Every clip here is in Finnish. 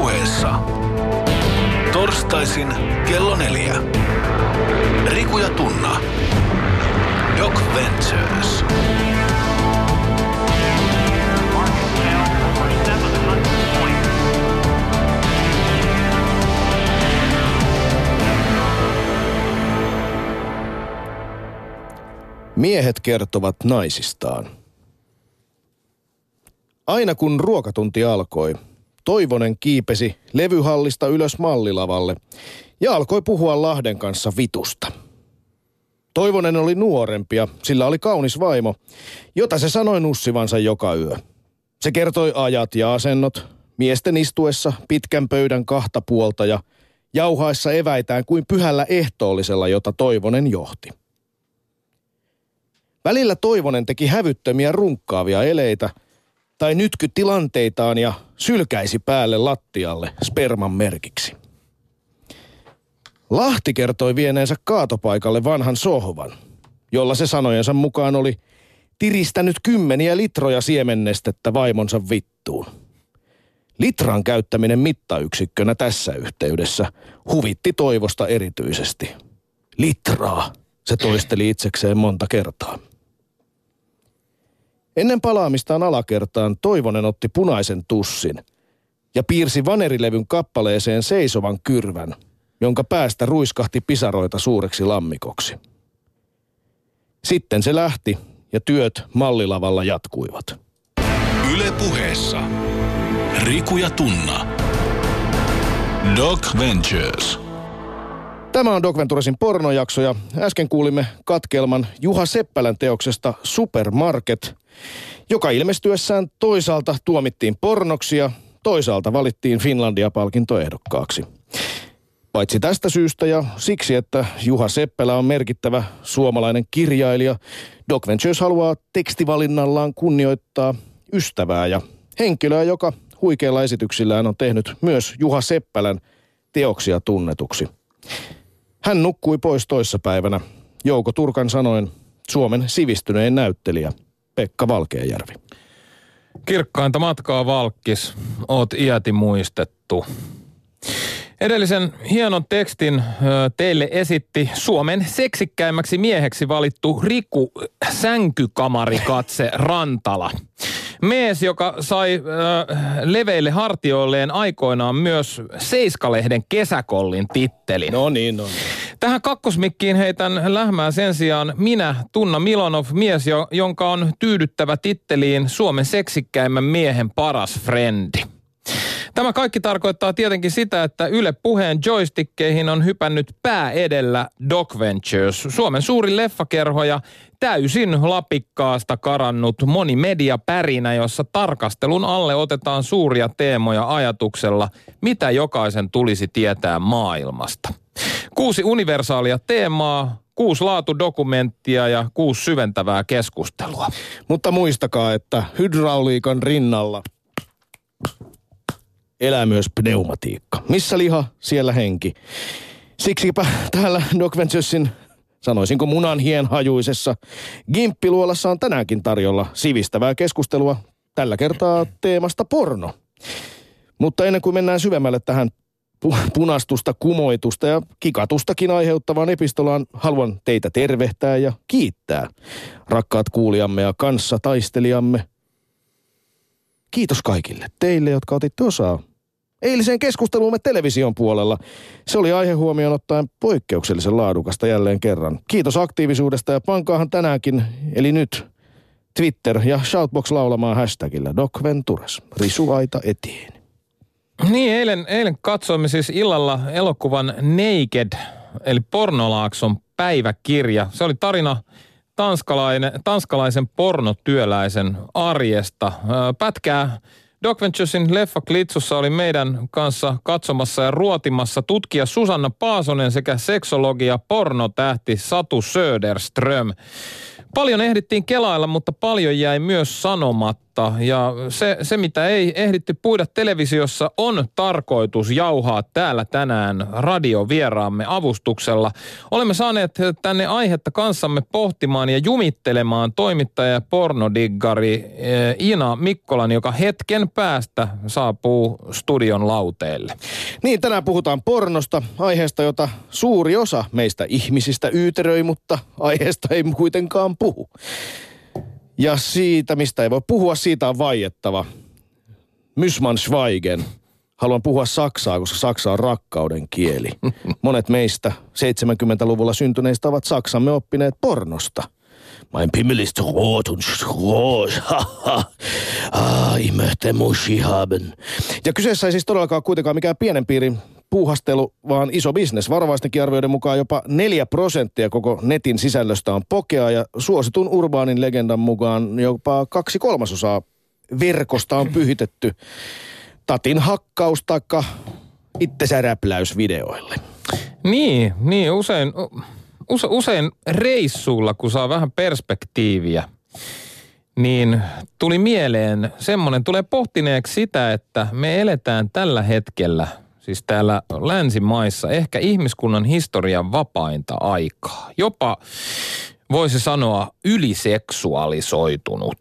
puheessa. Torstaisin kello neljä. Riku ja Tunna. Doc Ventures. Miehet kertovat naisistaan. Aina kun ruokatunti alkoi, Toivonen kiipesi levyhallista ylös mallilavalle ja alkoi puhua Lahden kanssa vitusta. Toivonen oli nuorempi ja sillä oli kaunis vaimo, jota se sanoi nussivansa joka yö. Se kertoi ajat ja asennot, miesten istuessa pitkän pöydän kahta puolta ja jauhaessa eväitään kuin pyhällä ehtoollisella, jota Toivonen johti. Välillä Toivonen teki hävyttömiä runkkaavia eleitä tai nytky tilanteitaan ja sylkäisi päälle lattialle sperman merkiksi. Lahti kertoi vieneensä kaatopaikalle vanhan sohvan, jolla se sanojensa mukaan oli tiristänyt kymmeniä litroja siemennestettä vaimonsa vittuun. Litran käyttäminen mittayksikkönä tässä yhteydessä huvitti toivosta erityisesti. Litraa, se toisteli itsekseen monta kertaa. Ennen palaamistaan alakertaan Toivonen otti punaisen tussin ja piirsi vanerilevyn kappaleeseen seisovan kyrvän, jonka päästä ruiskahti pisaroita suureksi lammikoksi. Sitten se lähti ja työt mallilavalla jatkuivat. Yle puheessa. Riku ja Tunna. Doc Ventures. Tämä on Doc Venturesin pornojakso ja äsken kuulimme katkelman Juha Seppälän teoksesta Supermarket, joka ilmestyessään toisaalta tuomittiin pornoksi ja toisaalta valittiin Finlandia-palkintoehdokkaaksi. Paitsi tästä syystä ja siksi, että Juha Seppälä on merkittävä suomalainen kirjailija, Doc Ventures haluaa tekstivalinnallaan kunnioittaa ystävää ja henkilöä, joka huikeilla esityksillään on tehnyt myös Juha Seppälän teoksia tunnetuksi. Hän nukkui pois toissapäivänä, Jouko Turkan sanoen Suomen sivistynein näyttelijä Pekka Valkeajärvi. Kirkkainta matkaa Valkkis, oot iäti muistettu. Edellisen hienon tekstin teille esitti Suomen seksikkäimmäksi mieheksi valittu Riku Sänkykamarikatse Rantala. Mies, joka sai äh, leveille hartioilleen aikoinaan myös Seiskalehden kesäkollin tittelin. No niin, no niin. Tähän kakkosmikkiin heitän lähmää sen sijaan minä, Tunna Milonov, mies, jo, jonka on tyydyttävä titteliin Suomen seksikkäimmän miehen paras frendi. Tämä kaikki tarkoittaa tietenkin sitä, että Yle puheen joystickkeihin on hypännyt pää edellä Doc Ventures, Suomen suuri leffakerho ja täysin lapikkaasta karannut pärinä, jossa tarkastelun alle otetaan suuria teemoja ajatuksella, mitä jokaisen tulisi tietää maailmasta. Kuusi universaalia teemaa, kuusi laatudokumenttia ja kuusi syventävää keskustelua. Mutta muistakaa, että hydrauliikan rinnalla elää myös pneumatiikka. Missä liha, siellä henki. Siksipä täällä Doc Venturesin, sanoisinko munan hienhajuisessa, Gimppiluolassa on tänäänkin tarjolla sivistävää keskustelua, tällä kertaa teemasta porno. Mutta ennen kuin mennään syvemmälle tähän punastusta, kumoitusta ja kikatustakin aiheuttavaan epistolaan haluan teitä tervehtää ja kiittää. Rakkaat kuulijamme ja kanssa taistelijamme. Kiitos kaikille teille, jotka otitte osaa eiliseen keskusteluumme television puolella. Se oli aihe huomioon ottaen poikkeuksellisen laadukasta jälleen kerran. Kiitos aktiivisuudesta ja pankaahan tänäänkin, eli nyt, Twitter ja Shoutbox laulamaan hashtagillä Doc Ventures. Risuaita etiin. Niin, eilen, eilen katsoimme siis illalla elokuvan Naked, eli Pornolaakson päiväkirja. Se oli tarina tanskalainen, tanskalaisen pornotyöläisen arjesta. Pätkää Doc Venturesin leffa Klitsussa oli meidän kanssa katsomassa ja ruotimassa tutkija Susanna Paasonen sekä seksologia pornotähti Satu Söderström. Paljon ehdittiin kelailla, mutta paljon jäi myös sanomatta puhumatta. Ja se, se, mitä ei ehditty puida televisiossa, on tarkoitus jauhaa täällä tänään radiovieraamme avustuksella. Olemme saaneet tänne aihetta kanssamme pohtimaan ja jumittelemaan toimittaja ja pornodiggari eh, Ina Mikkolan, joka hetken päästä saapuu studion lauteelle. Niin, tänään puhutaan pornosta, aiheesta, jota suuri osa meistä ihmisistä yyteröi, mutta aiheesta ei kuitenkaan puhu. Ja siitä, mistä ei voi puhua, siitä on vaiettava. Mysman Schweigen. Haluan puhua saksaa, koska saksa on rakkauden kieli. Monet meistä 70-luvulla syntyneistä ovat saksamme oppineet pornosta. Mein Pimmel ist rot und groß. ah, ich möchte Muschi haben. Ja kyseessä ei siis todellakaan kuitenkaan mikään pienen piirin puuhastelu, vaan iso bisnes. Varovaistenkin arvioiden mukaan jopa 4 prosenttia koko netin sisällöstä on pokea ja suositun urbaanin legendan mukaan jopa kaksi kolmasosaa verkosta on pyhitetty tatin hakkaus taikka itsensä räpläys videoille. Niin, niin usein, use, usein reissulla, kun saa vähän perspektiiviä, niin tuli mieleen semmoinen, tulee pohtineeksi sitä, että me eletään tällä hetkellä – siis täällä länsimaissa ehkä ihmiskunnan historian vapainta aikaa. Jopa voisi sanoa yliseksuaalisoitunut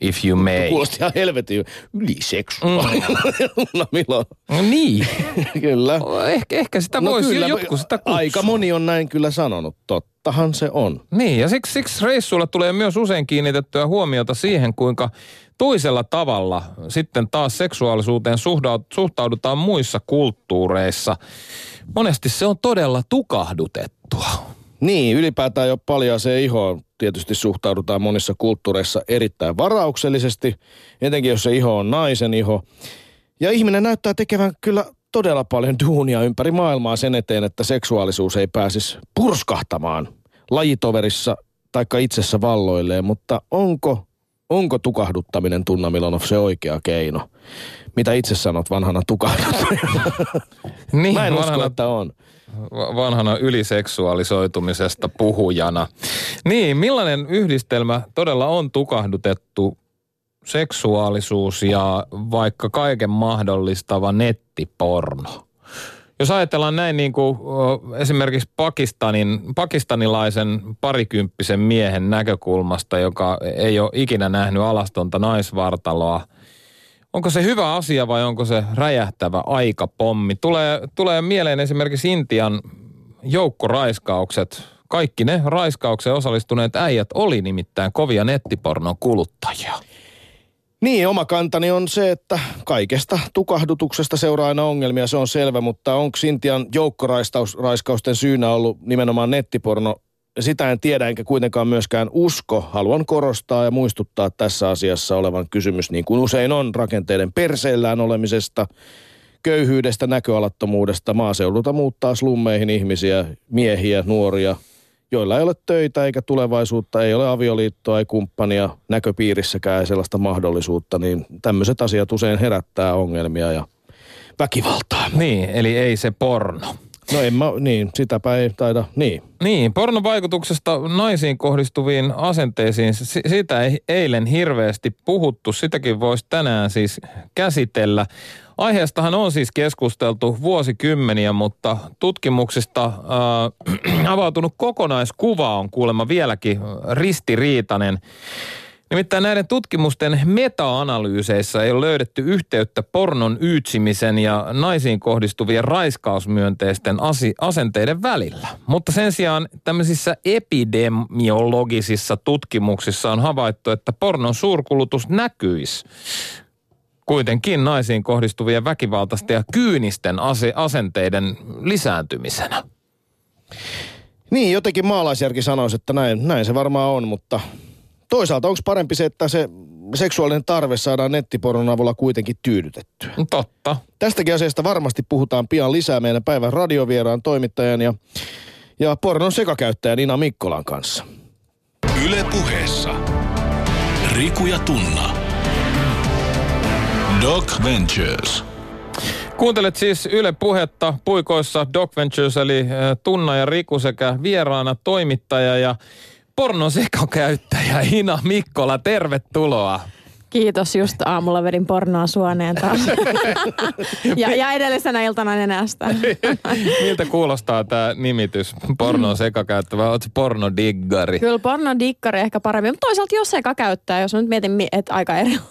if you may. Kuulosti ihan helvetin yliseksuaalinen. Mm. no, niin. kyllä. Ehkä, ehkä sitä no voisi kyllä, jotkut sitä kutsua. Aika moni on näin kyllä sanonut, tottahan se on. Niin, ja siksi, siksi reissuilla tulee myös usein kiinnitettyä huomiota siihen, kuinka toisella tavalla sitten taas seksuaalisuuteen suhtaudutaan muissa kulttuureissa. Monesti se on todella tukahdutettua. Niin, ylipäätään jo paljon se iho tietysti suhtaudutaan monissa kulttuureissa erittäin varauksellisesti, etenkin jos se iho on naisen iho. Ja ihminen näyttää tekevän kyllä todella paljon duunia ympäri maailmaa sen eteen, että seksuaalisuus ei pääsisi purskahtamaan lajitoverissa taikka itsessä valloilleen, mutta onko onko tukahduttaminen Tunna Milonov se oikea keino? Mitä itse sanot vanhana tukahduttajana? niin, Mä en vanhana, usko, että on. Vanhana yliseksuaalisoitumisesta puhujana. Niin, millainen yhdistelmä todella on tukahdutettu seksuaalisuus ja vaikka kaiken mahdollistava nettiporno? Jos ajatellaan näin niin kuin esimerkiksi Pakistanin, pakistanilaisen parikymppisen miehen näkökulmasta, joka ei ole ikinä nähnyt alastonta naisvartaloa, onko se hyvä asia vai onko se räjähtävä aikapommi? Tulee, tulee mieleen esimerkiksi Intian joukkoraiskaukset. Kaikki ne raiskaukseen osallistuneet äijät oli nimittäin kovia nettipornon kuluttajia. Niin, oma kantani on se, että kaikesta tukahdutuksesta seuraa aina ongelmia, se on selvä, mutta onko Intian joukkoraiskausten syynä ollut nimenomaan nettiporno? Sitä en tiedä, enkä kuitenkaan myöskään usko. Haluan korostaa ja muistuttaa tässä asiassa olevan kysymys, niin kuin usein on, rakenteiden perseellään olemisesta, köyhyydestä, näköalattomuudesta, maaseudulta muuttaa slummeihin ihmisiä, miehiä, nuoria – joilla ei ole töitä eikä tulevaisuutta, ei ole avioliittoa, ei kumppania näköpiirissäkään ei sellaista mahdollisuutta, niin tämmöiset asiat usein herättää ongelmia ja väkivaltaa. Niin, eli ei se porno. No en mä, niin, sitäpä ei taida, niin. Niin, pornon vaikutuksesta naisiin kohdistuviin asenteisiin, sitä ei eilen hirveästi puhuttu, sitäkin voisi tänään siis käsitellä. Aiheestahan on siis keskusteltu vuosikymmeniä, mutta tutkimuksista äh, avautunut kokonaiskuva on kuulemma vieläkin ristiriitainen. Nimittäin näiden tutkimusten meta-analyyseissä ei ole löydetty yhteyttä pornon yytsimisen ja naisiin kohdistuvien raiskausmyönteisten asi- asenteiden välillä. Mutta sen sijaan tämmöisissä epidemiologisissa tutkimuksissa on havaittu, että pornon suurkulutus näkyisi kuitenkin naisiin kohdistuvien väkivaltaisten ja kyynisten ase- asenteiden lisääntymisenä. Niin, jotenkin maalaisjärki sanoisi, että näin, näin se varmaan on, mutta toisaalta onko parempi se, että se seksuaalinen tarve saadaan nettipornon avulla kuitenkin tyydytettyä? Totta. Tästäkin asiasta varmasti puhutaan pian lisää meidän päivän radiovieraan toimittajan ja, ja pornon sekakäyttäjän Ina Mikkolan kanssa. Yle puheessa. Riku ja Tunna. Doc Ventures. Kuuntelet siis Yle Puhetta puikoissa Doc Ventures eli eh, Tunna ja Riku sekä vieraana toimittaja ja pornon sekakäyttäjä Ina Mikkola, tervetuloa. Kiitos, just aamulla vedin pornoa suoneen taas. ja, ja edellisenä iltana nenästä. Miltä kuulostaa tämä nimitys, pornon sekakäyttäjä, oletko pornodiggari? Kyllä pornodikkari ehkä paremmin, mutta toisaalta jos sekakäyttää, jos nyt mietin, mi- että aika erilaista.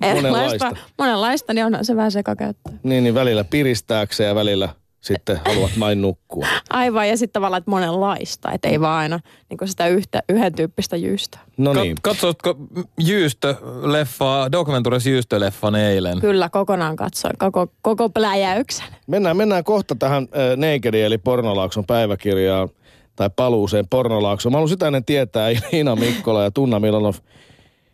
Monenlaista. monenlaista, niin onhan se vähän sekakäyttää. Niin, niin välillä piristääkseen ja välillä sitten haluat vain nukkua. Aivan, ja sitten tavallaan, että monenlaista, että ei vaan aina niin sitä yhtä, yhden tyyppistä jyystä. No Kat- niin. Katsotko Jyystö-leffaa, Docventures Jyystö-leffan eilen? Kyllä, kokonaan katsoin, koko, koko pläjäyksen. Mennään, mennään kohta tähän äh, Nakedin eli Pornolaakson päiväkirjaan tai paluuseen Pornolaaksoon. Mä haluan sitä ennen tietää, Ina Mikkola ja Tunna Milanov,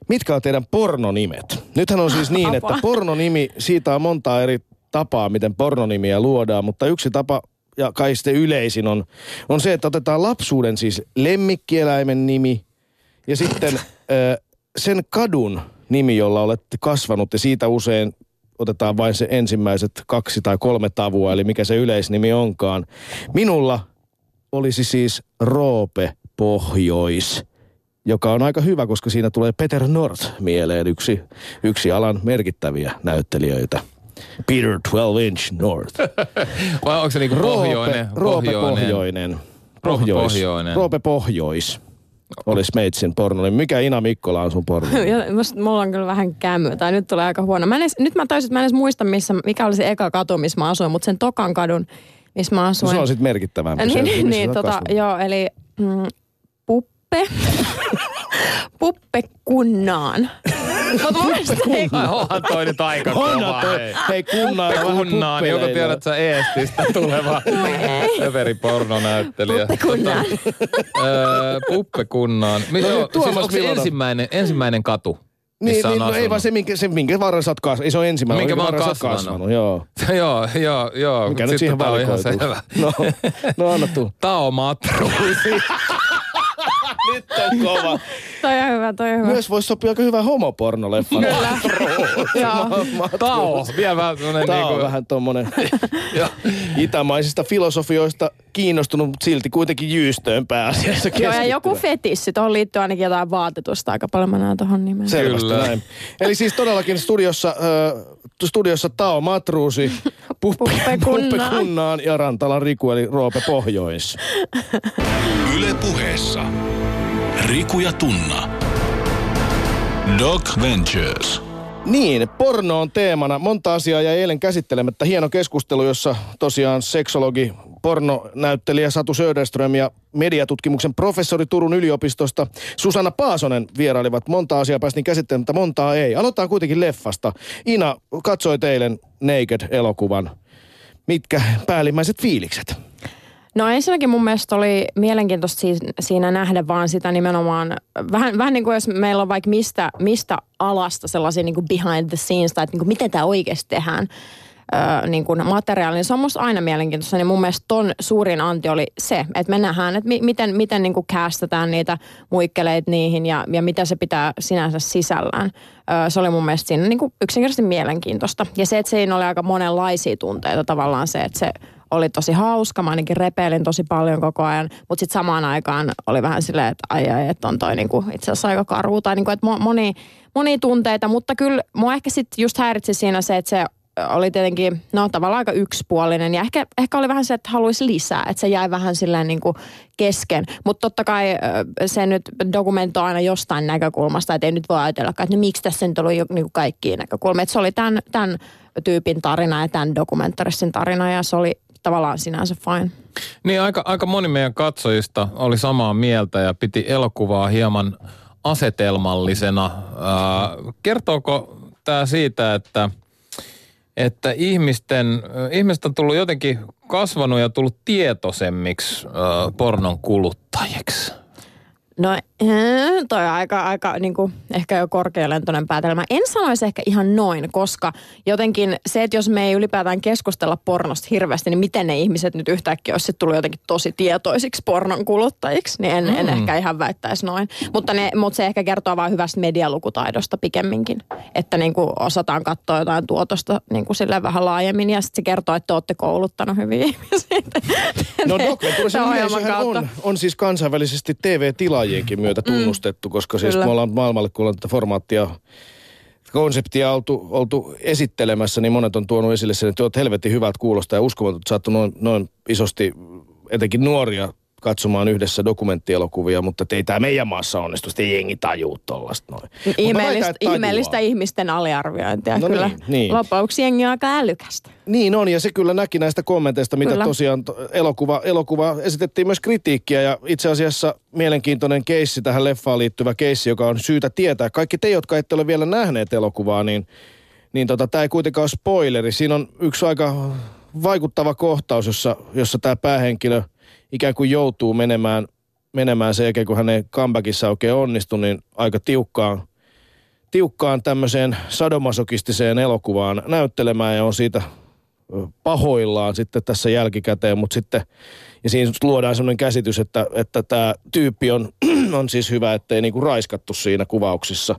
mitkä on teidän pornonimet? Nythän on siis niin, että pornonimi, siitä on monta eri tapaa, miten pornonimiä luodaan, mutta yksi tapa ja kai sitten yleisin on, on se, että otetaan lapsuuden siis lemmikkieläimen nimi ja sitten ö, sen kadun nimi, jolla olette kasvanut ja siitä usein otetaan vain se ensimmäiset kaksi tai kolme tavua, eli mikä se yleisnimi onkaan. Minulla olisi siis Roope Pohjois, joka on aika hyvä, koska siinä tulee Peter North mieleen, yksi, yksi alan merkittäviä näyttelijöitä. Peter 12 Inch North. Vai onko se niinku pohjoinen? Roope, Pohjoinen. Pohjois. Pohjoinen. Roope Pohjois. Olisi meitsin porno. Mikä Ina Mikkola on sun porno? Mulla on kyllä vähän kämmy, tai nyt tulee aika huono. Mä en edes, nyt mä taisin, että mä en edes muista, missä, mikä oli se eka katu, missä mä asuin, mutta sen tokan kadun, missä mä No, asuin. se on sitten merkittävämpi. niin, se, niin, niin tota, joo, eli mm, puppe. puppe kunnaan. Mutta mun mielestä ei, Ai onhan toi nyt aika kova. hei. Hei, kunnaan Kunnaan, joko tiedät sä Eestistä tuleva överipornonäyttelijä. puppe kunnaan. Öö, Puppe kunnaan. Mi- No Tuomas siis onko se ensimmäinen, ensimmäinen katu, Niin, niin, no ei vaan se, minkä, se, minkä varren sä oot kasvanut. Ei se on ensimmäinen, Minkä mä oon varren sä oot kasvanut. joo. joo, joo, joo. Mikä nyt siihen tää on ihan valikoituu? No, no anna tuu. Tao Matruusi. Nyt on kova. toi on hyvä, toi on hyvä. Myös voisi sopia aika hyvä homopornoleffa. Kyllä. Joo. Tao, vielä vähän semmonen Tämä on niinku... vähän tommonen Joo. itämaisista filosofioista kiinnostunut, mutta silti kuitenkin jyystöön pääasiassa Joo, ja joku fetissi. Tuohon liittyy ainakin jotain vaatetusta aika paljon. Mä näen tuohon nimeen. Selvästi Kyllä. näin. Eli siis todellakin studiossa, äh, studiossa Tao Matruusi, Puppe, Puppe. Kunnaan ja Rantalan Riku eli Roope Pohjois. Yle puheessa. Riku ja Tunna. Doc Ventures. Niin, porno on teemana. Monta asiaa jäi eilen käsittelemättä. Hieno keskustelu, jossa tosiaan seksologi, pornonäyttelijä Satu Söderström ja mediatutkimuksen professori Turun yliopistosta Susanna Paasonen vierailivat. Monta asiaa päästiin käsittelemättä, montaa ei. Aloitetaan kuitenkin leffasta. Ina, katsoi eilen Naked-elokuvan. Mitkä päällimmäiset fiilikset? No ensinnäkin mun mielestä oli mielenkiintoista siinä, nähdä vaan sitä nimenomaan, vähän, vähän niin kuin jos meillä on vaikka mistä, mistä alasta sellaisia niin kuin behind the scenes, tai että niin kuin miten tämä oikeasti tehdään niin kuin materiaali, niin se on musta aina mielenkiintoista. Niin mun mielestä ton suurin anti oli se, että me nähdään, että mi, miten, miten niin kuin castataan niitä muikkeleita niihin ja, ja mitä se pitää sinänsä sisällään. Se oli mun mielestä siinä niin kuin yksinkertaisesti mielenkiintoista. Ja se, että siinä oli aika monenlaisia tunteita tavallaan se, että se oli tosi hauska. Mä ainakin repeilin tosi paljon koko ajan, mutta sitten samaan aikaan oli vähän silleen, että ai ai, että on toi niinku itse asiassa aika karu tai niinku, että mo- moni, moni tunteita, mutta kyllä mua ehkä sitten just häiritsi siinä se, että se oli tietenkin, no tavallaan aika yksipuolinen ja ehkä, ehkä oli vähän se, että haluaisi lisää, että se jäi vähän silleen niin kuin kesken. Mutta totta kai se nyt dokumentoi aina jostain näkökulmasta, että ei nyt voi ajatella, että no miksi tässä nyt oli niin kaikkia näkökulmia. Että se oli tämän, tämän tyypin tarina ja tämän dokumentaristin tarina ja se oli tavallaan sinänsä fine. Niin aika, aika moni meidän katsojista oli samaa mieltä ja piti elokuvaa hieman asetelmallisena. Äh, kertooko tämä siitä, että, että ihmisten, äh, ihmiset on tullut jotenkin kasvanut ja tullut tietoisemmiksi äh, pornon kuluttajiksi? No äh, toi on aika, aika niin kuin, ehkä jo korkealentoinen päätelmä. En sanoisi ehkä ihan noin, koska jotenkin se, että jos me ei ylipäätään keskustella pornosta hirveästi, niin miten ne ihmiset nyt yhtäkkiä olisi tullut jotenkin tosi tietoisiksi pornon kuluttajiksi, niin en, mm. en ehkä ihan väittäisi noin. Mutta, ne, mutta se ehkä kertoo vain hyvästä medialukutaidosta pikemminkin, että niin kuin osataan katsoa jotain tuotosta niin kuin silleen vähän laajemmin ja sitten se kertoo, että te olette kouluttanut hyviä ihmisiä. No yleisöhän on, on siis kansainvälisesti TV-tilaaja tilaajienkin myötä tunnustettu, koska siis Kyllä. me ollaan maailmalle, ollaan tätä formaattia konseptia oltu, oltu esittelemässä, niin monet on tuonut esille sen, että että helvetin hyvät kuulostaa ja uskomaton, että saattu noin, noin isosti etenkin nuoria katsomaan yhdessä dokumenttielokuvia, mutta ei tämä meidän maassa onnistu, sitten ei jengi tajuu tollasta noin. Ihmeellistä, ihmeellistä ihmisten aliarviointia. No kyllä niin, niin. lopuksi jengi on aika älykästä. Niin on, ja se kyllä näki näistä kommenteista, mitä Kyllä. tosiaan to- elokuva, elokuva esitettiin myös kritiikkiä, ja itse asiassa mielenkiintoinen keissi tähän leffaan liittyvä keissi, joka on syytä tietää. Kaikki te, jotka ette ole vielä nähneet elokuvaa, niin, niin tota, tämä ei kuitenkaan ole spoileri. Siinä on yksi aika vaikuttava kohtaus, jossa, jossa tämä päähenkilö ikään kuin joutuu menemään, menemään sen jälkeen, kun hänen comebackissa oikein onnistui, niin aika tiukkaan tiukkaan tämmöiseen sadomasokistiseen elokuvaan näyttelemään ja on siitä pahoillaan sitten tässä jälkikäteen, mutta sitten ja siinä luodaan semmoinen käsitys, että, että tämä tyyppi on, on siis hyvä, ettei niinku raiskattu siinä kuvauksissa.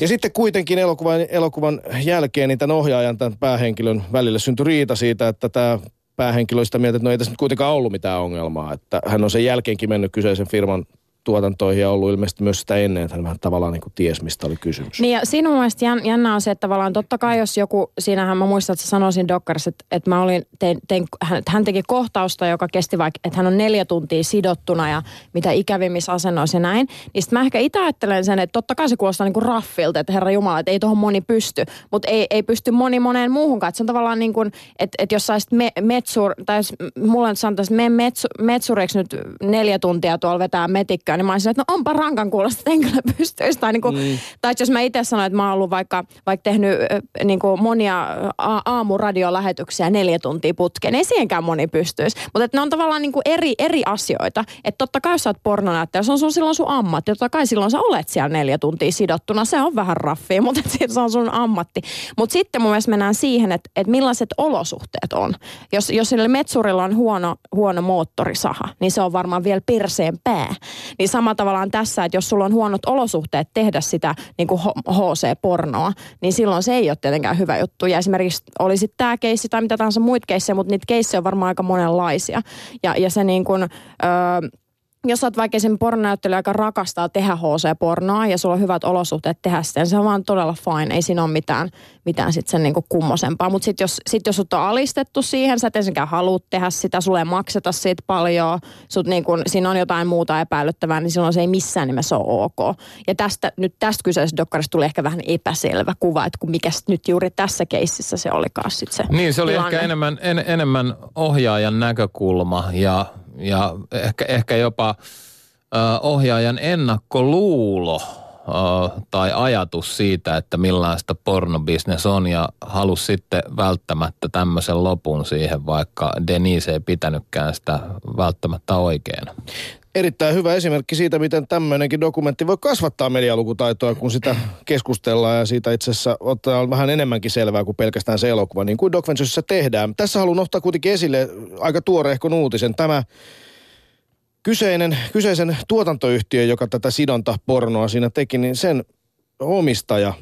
Ja sitten kuitenkin elokuvan, elokuvan jälkeen niin tämän ohjaajan, tämän päähenkilön välille syntyi riita siitä, että tämä päähenkilö oli sitä mieltä, että no ei tässä nyt kuitenkaan ollut mitään ongelmaa. Että hän on sen jälkeenkin mennyt kyseisen firman tuotantoihin ja ollut ilmeisesti myös sitä ennen, että hän vähän tavallaan niin kuin ties, mistä oli kysymys. Niin ja siinä mun mielestä jän- jännä on se, että tavallaan totta kai jos joku, siinähän mä muistan, että sä sanoisin Dokkarissa, että, että mä olin, tein, tein, hän, hän teki kohtausta, joka kesti vaikka, että hän on neljä tuntia sidottuna ja mitä ikävimmissä asennoissa ja näin. Niin sit mä ehkä itse ajattelen sen, että totta kai se kuulostaa niin kuin raffilta, että herra Jumala, että ei tuohon moni pysty. Mutta ei, ei pysty moni moneen muuhunkaan. Että se on tavallaan niin kuin, että, että jos saisit me, metsur, tai jos mulle nyt sanotaan, että mene metsu, metsureiksi nyt neljä tuntia tuolla vetää metikköä, niin mä olisin, että no onpa rankan kuulosta, että en kyllä pystyisi. Tai, niin kuin, mm. tai jos mä itse sanoin, että mä oon ollut vaikka, vaikka tehnyt niin kuin monia a- aamuradiolähetyksiä neljä tuntia putkeen, niin ei siihenkään moni pystyisi. Mutta että ne on tavallaan niin kuin eri, eri asioita. Että totta kai jos sä oot pornonäyttäjä, se on sun, silloin sun ammatti. Totta kai silloin sä olet siellä neljä tuntia sidottuna. Se on vähän raffia, mutta se on sun ammatti. Mutta sitten mun mielestä mennään siihen, että, että millaiset olosuhteet on. Jos, jos sillä metsurilla on huono, huono moottorisaha, niin se on varmaan vielä perseen pää. Niin sama tavallaan tässä, että jos sulla on huonot olosuhteet tehdä sitä niin kuin HC-pornoa, niin silloin se ei ole tietenkään hyvä juttu. Ja esimerkiksi olisi tämä keissi tai mitä tahansa muita keissejä, mutta niitä keissejä on varmaan aika monenlaisia. Ja, ja se niin kuin, öö, jos sä oot vaikka sen pornonäyttelijä, joka rakastaa tehdä HC-pornoa ja sulla on hyvät olosuhteet tehdä sitä, niin se on vaan todella fine. Ei siinä ole mitään, mitään sit sen niinku kummosempaa. Mutta sitten jos, sit jos sut on alistettu siihen, sä et ensinnäkään halua tehdä sitä, sulle ei makseta siitä paljon, sut niinku, siinä on jotain muuta epäilyttävää, niin silloin se ei missään nimessä ole ok. Ja tästä, nyt tästä kyseisestä dokkarista tuli ehkä vähän epäselvä kuva, että kun mikä nyt juuri tässä keississä se olikaan sit se Niin, se oli tilanne. ehkä enemmän, en, enemmän ohjaajan näkökulma ja, ja ehkä, ehkä jopa ohjaajan ennakkoluulo tai ajatus siitä, että millaista pornobisnes on ja halusi sitten välttämättä tämmöisen lopun siihen, vaikka Denise ei pitänytkään sitä välttämättä oikeana. Erittäin hyvä esimerkki siitä, miten tämmöinenkin dokumentti voi kasvattaa medialukutaitoa, kun sitä keskustellaan ja siitä itse asiassa ottaa vähän enemmänkin selvää kuin pelkästään se elokuva, niin kuin Doc Venturesissa tehdään. Tässä haluan ottaa kuitenkin esille aika tuoreehkon uutisen. Tämä kyseinen, kyseisen tuotantoyhtiö, joka tätä sidontapornoa siinä teki, niin sen omistaja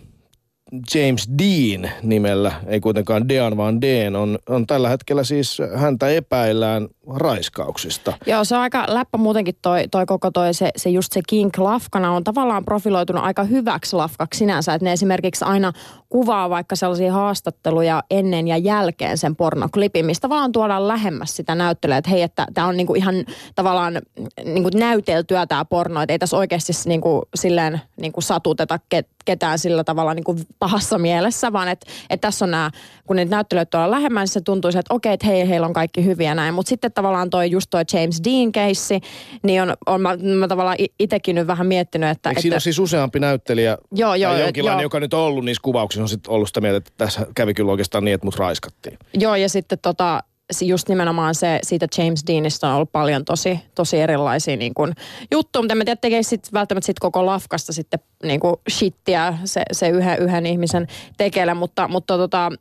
James Dean nimellä, ei kuitenkaan Dean vaan Dean, on, on tällä hetkellä siis, häntä epäillään raiskauksista. Joo, se on aika läppä muutenkin toi, toi koko toi, se, se just se Kink lafkana on tavallaan profiloitunut aika hyväksi lafkaksi sinänsä, että ne esimerkiksi aina kuvaa vaikka sellaisia haastatteluja ennen ja jälkeen sen pornoklipin, mistä vaan tuodaan lähemmäs sitä näyttelyä, että hei, että tämä on niinku ihan tavallaan niinku näyteltyä tämä porno, että ei tässä oikeasti niinku silleen niinku satuteta ket, ketään sillä tavalla niinku pahassa mielessä, vaan että et tässä on nämä, kun niitä näyttelyitä tuolla lähemmän, niin se tuntuisi, että okei, että hei, heillä on kaikki hyviä näin, mutta sitten tavallaan toi just toi James Dean keissi, niin on, on mä, mä tavallaan i- itekin nyt vähän miettinyt, että... Eikö siinä että siis useampi näyttelijä Joo, joo, tai jonkinlainen, joo. joka nyt on ollut niissä kuvauksissa, on sitten ollut sitä mieltä, että tässä kävi kyllä oikeastaan niin, että mut raiskattiin. Joo, ja sitten tota, just nimenomaan se, siitä James Deanista on ollut paljon tosi, tosi erilaisia niin kuin, juttuja, mutta en mä tiedä, tekee sit, välttämättä sit koko lafkasta sitten niin kuin shittiä se, se yhden, yhden ihmisen tekele, mutta, mutta tota,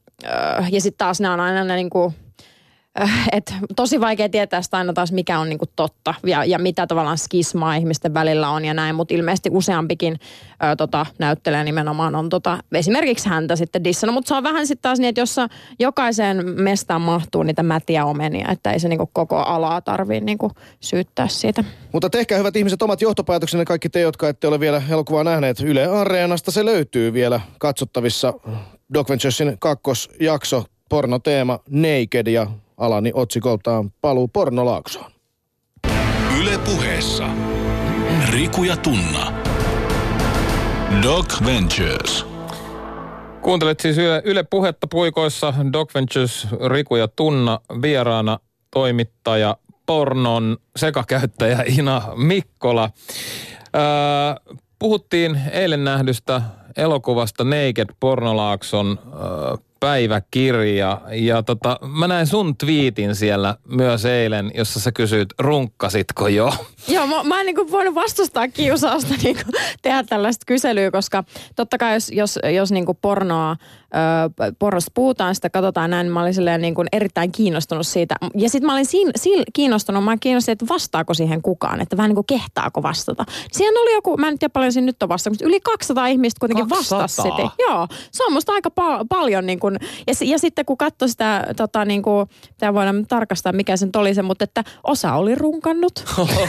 ja sitten taas nämä on aina ne niin kuin, et tosi vaikea tietää sitä aina taas, mikä on niinku totta ja, ja mitä tavallaan skismaa ihmisten välillä on ja näin, mutta ilmeisesti useampikin ö, tota, näyttelijä nimenomaan on tota, esimerkiksi häntä sitten dissannut, mutta se on vähän sitten taas niin, että jos jokaiseen mestaan mahtuu niitä mätiä omenia, että ei se niinku koko alaa tarvii niinku syyttää siitä. Mutta tehkää hyvät ihmiset omat johtopäätöksenne, kaikki te, jotka ette ole vielä elokuvaa nähneet. Yle Areenasta se löytyy vielä katsottavissa Doc Venturesin kakkosjakso, pornoteema Naked ja alani otsikoltaan paluu pornolaaksoon. Yle puheessa. Riku ja Tunna. Doc Ventures. Kuuntelet siis Yle, Yle Puhetta puikoissa Doc Ventures, Riku ja Tunna vieraana toimittaja, pornon sekakäyttäjä Ina Mikkola. Öö, puhuttiin eilen nähdystä elokuvasta Naked Pornolaakson öö, päiväkirja. Ja tota, mä näin sun twiitin siellä myös eilen, jossa sä kysyit, runkkasitko jo? Joo, mä, mä en niin voinut vastustaa kiusausta niin tehdä tällaista kyselyä, koska totta kai jos, jos, jos niin pornoa pornosta puhutaan, sitä katsotaan näin, niin mä olin silleen niin kuin erittäin kiinnostunut siitä. Ja sitten mä olin siin, siin, kiinnostunut, mä kiinnostin, että vastaako siihen kukaan, että vähän niin kuin kehtaako vastata. Siihen oli joku, mä en tiedä paljon siinä nyt on vastannut, mutta yli 200 ihmistä kuitenkin 200. vastasi sitä. Joo, se on musta aika pa- paljon niin kuin, ja, ja sitten kun katsoi sitä, tota niin kuin, tämä voidaan tarkastaa mikä sen oli se, mutta että osa oli runkannut.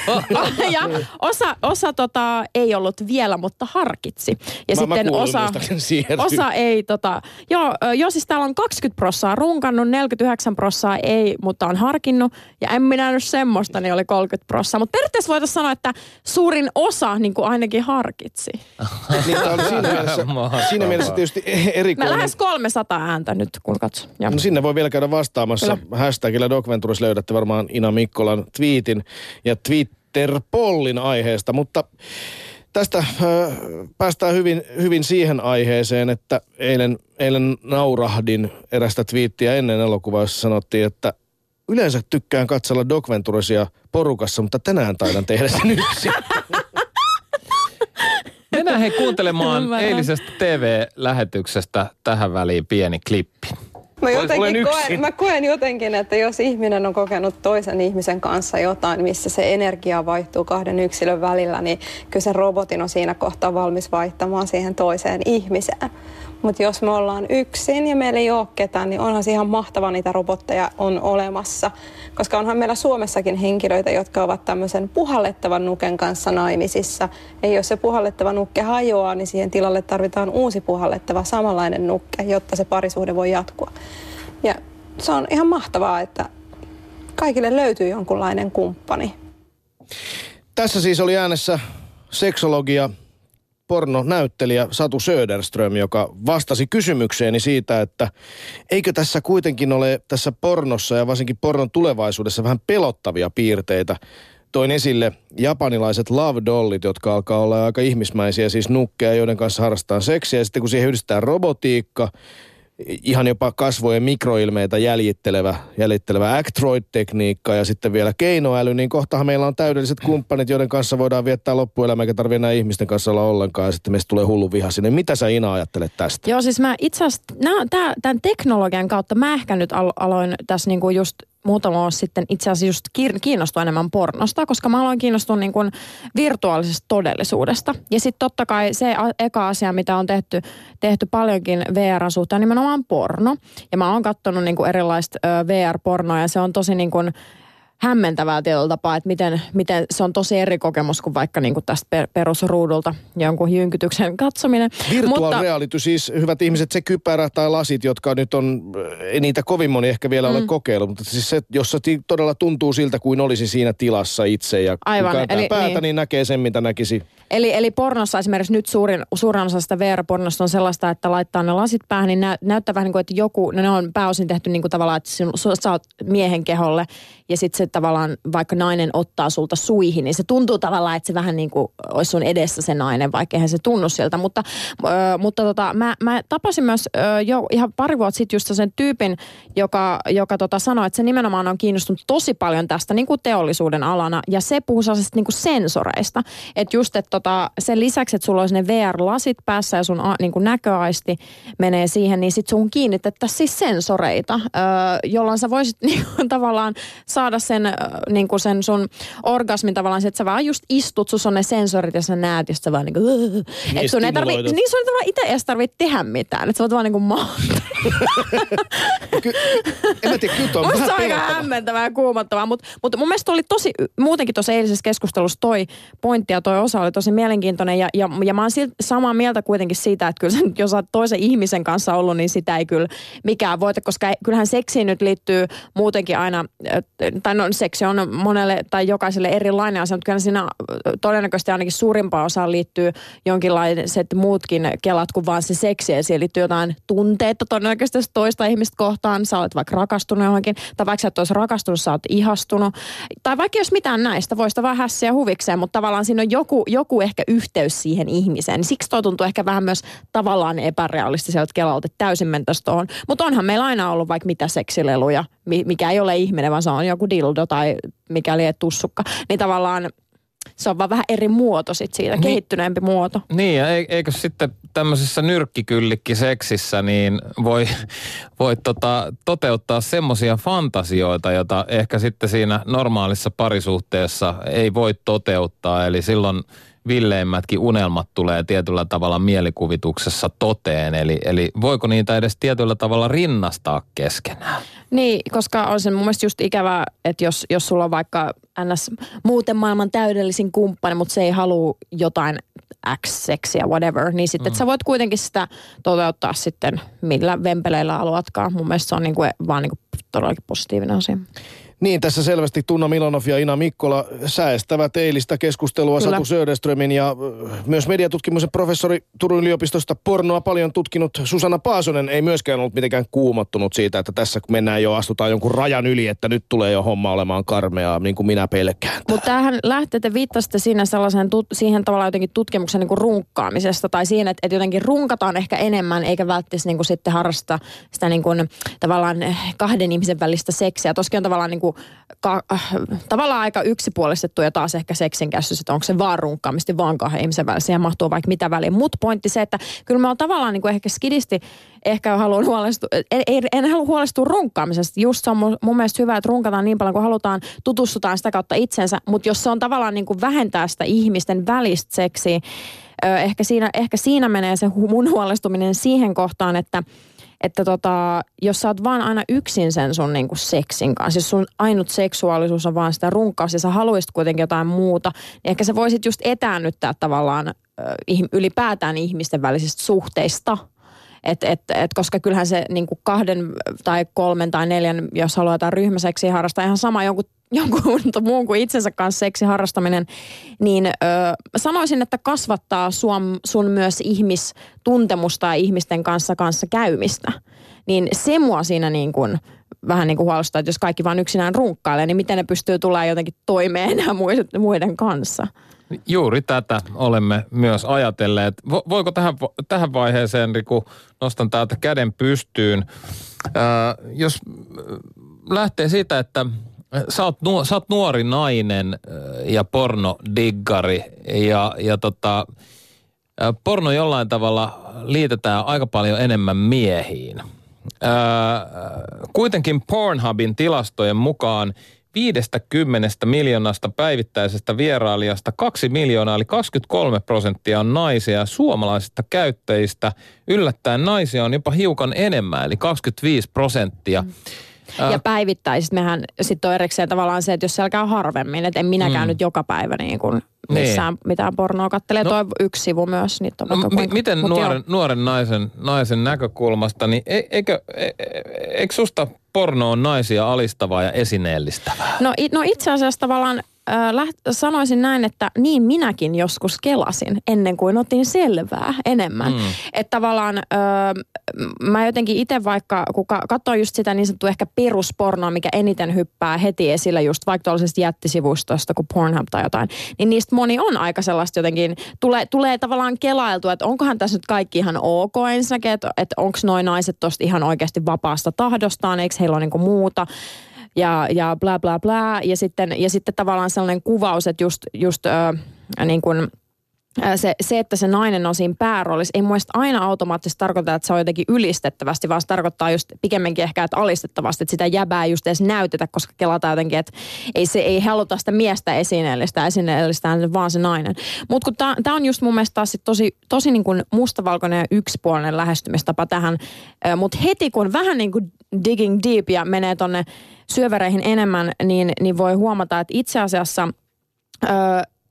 ja osa, osa tota, ei ollut vielä, mutta harkitsi. Ja mä, sitten mä osa, osa ei tota, Joo, joo, siis täällä on 20 prossaa runkannut, 49 prossaa ei, mutta on harkinnut. Ja en minä nyt semmoista, niin oli 30 prossaa. Mutta periaatteessa voitaisiin sanoa, että suurin osa niin kuin ainakin harkitsi. niin, tämä oli siinä mielessä, siinä mielessä tietysti e- erikoinen. Mä lähes 300 ääntä nyt, kun katso. No sinne voi vielä käydä vastaamassa. Kyllä. Hashtagillä Doc Ventures löydätte varmaan Ina Mikkolan tweetin ja Twitter-pollin aiheesta, mutta tästä äh, päästään hyvin, hyvin siihen aiheeseen, että eilen, eilen naurahdin erästä twiittiä ennen elokuvaa, jossa sanottiin, että yleensä tykkään katsella Doc porukassa, mutta tänään taidan tehdä sen yksin. Mennään hei kuuntelemaan eilisestä TV-lähetyksestä tähän väliin pieni klippi. Mä, jotenkin koen, mä koen jotenkin, että jos ihminen on kokenut toisen ihmisen kanssa jotain, missä se energia vaihtuu kahden yksilön välillä, niin kyllä se robotin on siinä kohtaa valmis vaihtamaan siihen toiseen ihmiseen. Mutta jos me ollaan yksin ja meillä ei ole ketään, niin onhan se ihan mahtava niitä robotteja on olemassa. Koska onhan meillä Suomessakin henkilöitä, jotka ovat tämmöisen puhallettavan nuken kanssa naimisissa. Ja jos se puhallettava nukke hajoaa, niin siihen tilalle tarvitaan uusi puhallettava samanlainen nukke, jotta se parisuhde voi jatkua. Ja se on ihan mahtavaa, että kaikille löytyy jonkunlainen kumppani. Tässä siis oli äänessä seksologia pornonäyttelijä Satu Söderström, joka vastasi kysymykseeni siitä, että eikö tässä kuitenkin ole tässä pornossa ja varsinkin pornon tulevaisuudessa vähän pelottavia piirteitä. Toin esille japanilaiset love dollit, jotka alkaa olla aika ihmismäisiä, siis nukkeja, joiden kanssa harrastetaan seksiä. Ja sitten kun siihen yhdistetään robotiikka, ihan jopa kasvojen mikroilmeitä jäljittelevä, jäljittelevä Actroid-tekniikka ja sitten vielä keinoäly, niin kohtahan meillä on täydelliset kumppanit, joiden kanssa voidaan viettää loppuelämä, eikä tarvitse enää ihmisten kanssa olla ollenkaan, ja sitten meistä tulee hullu viha sinne. Mitä sä Ina ajattelet tästä? Joo, siis mä itse asiassa, tämän teknologian kautta mä ehkä nyt aloin tässä niinku just muutama vuosi sitten itse asiassa just kiinnostua enemmän pornosta, koska mä aloin kiinnostua niin kuin virtuaalisesta todellisuudesta. Ja sitten totta kai se eka asia, mitä on tehty, tehty paljonkin VR-suhteen, on nimenomaan porno. Ja mä oon katsonut niin kuin erilaista VR-pornoa ja se on tosi niin kuin hämmentävää tietyllä tapaa, että miten, miten se on tosi eri kokemus kuin vaikka niin kuin tästä per, perusruudulta jonkun jynkytyksen katsominen. Virtual Mutta, reality, siis hyvät ihmiset, se kypärä tai lasit, jotka nyt on, ei niitä kovin moni ehkä vielä mm. ole kokeillut, mutta siis se, jossa todella tuntuu siltä kuin olisi siinä tilassa itse ja Aivan, kun eli, päätä, niin. niin näkee sen, mitä näkisi. Eli, eli pornossa esimerkiksi nyt suurin, suurin osa sitä VR-pornosta on sellaista, että laittaa ne lasit päähän, niin nä, näyttää vähän niin kuin, että joku, no ne on pääosin tehty niin kuin tavallaan, että sä oot miehen keholle ja sitten se se tavallaan, vaikka nainen ottaa sulta suihin, niin se tuntuu tavallaan, että se vähän niin kuin olisi sun edessä se nainen, vaikka eihän se tunnu siltä. Mutta, ö, mutta tota, mä, mä tapasin myös ö, jo ihan pari vuotta sitten just sen tyypin, joka, joka tota sanoi, että se nimenomaan on kiinnostunut tosi paljon tästä niin kuin teollisuuden alana. Ja se puhuu sellaisista niin kuin sensoreista. Että just, että tota, sen lisäksi, että sulla olisi ne VR-lasit päässä ja sun a, niin kuin näköaisti menee siihen, niin sit sun kiinnitettäisiin siis sensoreita, ö, jolloin sä voisit niin kuin, tavallaan saada sen, niin kuin sen sun orgasmin tavallaan, että sä vaan just istut, sus on ne sensorit ja sä näet, ja sä vaan niin kuin, niin että sun ei tarvi, niin sun ei tavallaan itse edes tarvitse tehdä mitään, että sä voit vaan niin kuin Ky- en mä tiedä, kyllä on Musta vähän se on aika hämmentävää ja kuumottavaa, mutta, mutta mun mielestä oli tosi, muutenkin tuossa eilisessä keskustelussa toi pointti ja toi osa oli tosi mielenkiintoinen ja, ja, ja mä oon silti samaa mieltä kuitenkin siitä, että kyllä sen, jos sä toisen ihmisen kanssa ollut, niin sitä ei kyllä mikään voita, koska kyllähän seksiin nyt liittyy muutenkin aina, tai no seksi on monelle tai jokaiselle erilainen asia, mutta kyllä siinä todennäköisesti ainakin suurimpaan osaan liittyy jonkinlaiset muutkin kelat kuin vaan se seksi. Ja siihen liittyy jotain tunteita todennäköisesti toista ihmistä kohtaan, sä olet vaikka rakastunut johonkin, tai vaikka sä et olisi rakastunut, sä oot ihastunut, tai vaikka jos mitään näistä, voisi vaan hässiä huvikseen, mutta tavallaan siinä on joku, joku ehkä yhteys siihen ihmiseen, siksi toi tuntuu ehkä vähän myös tavallaan epärealistiselta kelalta, että täysin mentäisi tuohon, mutta onhan meillä aina ollut vaikka mitä seksileluja, mikä ei ole ihminen, vaan se on joku dildo tai mikäli ei tussukka, niin tavallaan se on vaan vähän eri muoto sit siitä, Niin. kehittyneempi muoto. Niin, ja ei- eikö sitten tämmöisessä nyrkkikyllikkiseksissä niin voi, voi tota, toteuttaa semmoisia fantasioita, joita ehkä sitten siinä normaalissa parisuhteessa ei voi toteuttaa. Eli silloin villeimmätkin unelmat tulee tietyllä tavalla mielikuvituksessa toteen. Eli, eli voiko niitä edes tietyllä tavalla rinnastaa keskenään? Niin, koska on se mun mielestä just ikävää, että jos, jos sulla on vaikka ns. muuten maailman täydellisin kumppani, mutta se ei halua jotain X-seksiä, whatever, niin sitten mm. sä voit kuitenkin sitä toteuttaa sitten millä vempeleillä haluatkaan. Mun mielestä se on niinku vaan niinku todellakin positiivinen asia. Niin, tässä selvästi Tunna Milanov ja Ina Mikkola säästävät eilistä keskustelua Kyllä. Satu Söderströmin ja myös mediatutkimuksen professori Turun yliopistosta pornoa paljon tutkinut Susanna Paasonen ei myöskään ollut mitenkään kuumottunut siitä, että tässä kun mennään jo, astutaan jonkun rajan yli, että nyt tulee jo homma olemaan karmeaa, niin kuin minä pelkään. Mutta tämähän lähtee, te viittasitte siinä sellaiseen, tut, siihen tavallaan jotenkin tutkimuksen niin kuin runkkaamisesta tai siihen, että, että jotenkin runkataan ehkä enemmän eikä välttämättä niin kuin sitten harrasta sitä niin kuin, tavallaan kahden ihmisen välistä seksiä. Toskin on tavallaan, niin kuin, ka, äh, tavallaan aika yksipuolistettu ja taas ehkä seksin käsitys, että onko se vaan runkkaamista vaan kahden ihmisen välillä. Siihen mahtuu vaikka mitä väliin. Mutta pointti se, että kyllä mä oon tavallaan niin kuin ehkä skidisti ehkä haluan huolestua, en, en, en halua huolestua runkkaamisesta. Just se on mun, mun mielestä hyvä, että runkataan niin paljon kuin halutaan, tutustutaan sitä kautta itsensä, mutta jos se on tavallaan niin kuin vähentää sitä ihmisten välistä seksiä, ehkä, siinä, ehkä siinä menee se mun huolestuminen siihen kohtaan, että että tota, jos sä oot vaan aina yksin sen sun niinku seksin kanssa, jos sun ainut seksuaalisuus on vaan sitä runkkaus ja sä haluaisit kuitenkin jotain muuta, niin ehkä sä voisit just etäännyttää tavallaan ih- ylipäätään ihmisten välisistä suhteista. Et, et, et, koska kyllähän se niin kahden tai kolmen tai neljän, jos haluaa jotain ryhmäseksiä harrastaa, ihan sama jonkun, jonkun muun kuin itsensä kanssa seksi harrastaminen, niin ö, sanoisin, että kasvattaa sun, sun myös ihmistuntemusta ja ihmisten kanssa kanssa käymistä. Niin se mua siinä niin kuin, vähän niin kuin huolestaa, että jos kaikki vaan yksinään runkkailee, niin miten ne pystyy tulemaan jotenkin toimeen enää muiden, kanssa. Juuri tätä olemme myös ajatelleet. Vo- Voiko tähän, tähän vaiheeseen, Riku, nostan täältä käden pystyyn. Ää, jos äh, lähtee siitä, että sä oot, nuo, sä oot nuori nainen äh, ja pornodiggari ja, ja tota, ää, porno jollain tavalla liitetään aika paljon enemmän miehiin. Ää, kuitenkin Pornhubin tilastojen mukaan 50 miljoonasta päivittäisestä vierailijasta 2 miljoonaa eli 23 prosenttia on naisia suomalaisista käyttäjistä yllättäen naisia on jopa hiukan enemmän eli 25 prosenttia. Mm. Ja päivittäisesti mehän sitten on erikseen tavallaan se, että jos siellä käy harvemmin, että en minäkään mm. nyt joka päivä niin kuin missään mitään pornoa kattelee. No, toi yksi sivu myös. Niitä on No, mi- miten Mut nuoren, nuoren naisen, naisen näkökulmasta, niin e- eikö, e- e- eikö susta porno on naisia alistavaa ja esineellistävää? No, i- no itse asiassa tavallaan läht- sanoisin näin, että niin minäkin joskus kelasin ennen kuin otin selvää enemmän. Mm. Että tavallaan äh, mä jotenkin itse vaikka, kun katsoin just sitä niin sanottua ehkä peruspornoa, mikä eniten hyppää heti esille just vaikka tuollaisesta jättisivustosta kuin Pornhub tai jotain, niin niistä moni on aika sellaista jotenkin, tulee, tulee tavallaan kelailtua, että onkohan tässä nyt kaikki ihan ok ensinnäkin, että, että onko noin naiset tosta ihan oikeasti vapaasta tahdostaan, eikö heillä ole niinku muuta ja, ja bla bla bla. Ja sitten, ja sitten tavallaan sellainen kuvaus, että just, just äh, niin kuin – se, se, että se nainen on siinä pääroolissa, ei muista aina automaattisesti tarkoita, että se on jotenkin ylistettävästi, vaan se tarkoittaa just pikemminkin ehkä, että alistettavasti, että sitä jäbää just edes näytetä, koska kelataan jotenkin, että ei, se, ei haluta sitä miestä esineellistä, esineellistä vaan se nainen. Mutta kun tämä on just mun mielestä taas tosi, tosi niin kuin mustavalkoinen ja yksipuolinen lähestymistapa tähän, mutta heti kun vähän niin kuin digging deep ja menee tonne syövereihin enemmän, niin, niin voi huomata, että itse asiassa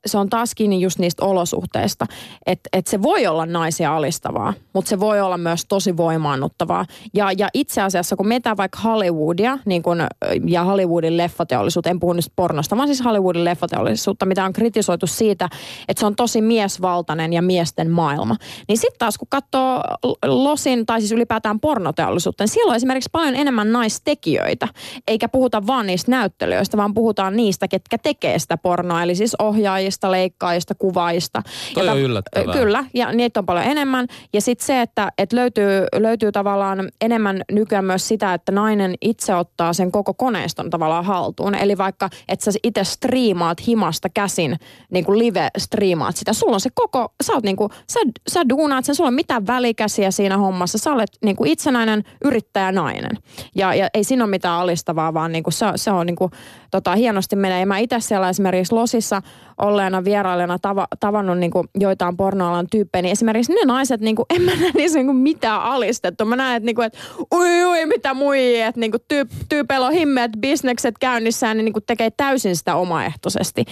se on taas kiinni just niistä olosuhteista, että et se voi olla naisia alistavaa, mutta se voi olla myös tosi voimaannuttavaa. Ja, ja itse asiassa, kun mietitään vaikka Hollywoodia niin kun, ja Hollywoodin leffateollisuutta, en puhu nyt pornosta, vaan siis Hollywoodin leffateollisuutta, mitä on kritisoitu siitä, että se on tosi miesvaltainen ja miesten maailma. Niin sitten taas, kun katsoo Losin tai siis ylipäätään pornoteollisuutta, niin siellä on esimerkiksi paljon enemmän naistekijöitä, eikä puhuta vaan niistä näyttelijöistä, vaan puhutaan niistä, ketkä tekee sitä pornoa, eli siis ohjaajista, ohjaajista, leikkaajista, kuvaajista. Toi ja on yllättävää. Kyllä, ja niitä on paljon enemmän. Ja sitten se, että, että löytyy, löytyy tavallaan enemmän nykyään myös sitä, että nainen itse ottaa sen koko koneiston tavallaan haltuun. Eli vaikka, että sä itse striimaat himasta käsin, niin kuin live-striimaat sitä. Sulla on se koko, sä oot niin kuin, sä, sä duunaat sen, sulla on mitään välikäsiä siinä hommassa. Sä olet niin kuin itsenäinen yrittäjä nainen. Ja, ja ei siinä ole mitään alistavaa, vaan niin kuin se, se on niin kuin, tota, hienosti menee. Ja mä itse siellä esimerkiksi Losissa olleena vierailijana tava, tavannut niin kuin joitain pornoalan tyyppejä, niin esimerkiksi ne naiset, niin kuin, en mä näe niissä niin mitään alistettu. Mä näen, että, niin kuin, että ui ui mitä mui, että niin kuin tyyp, tyypeillä on himmeet bisnekset käynnissään, niin, niin kuin tekee täysin sitä omaehtoisesti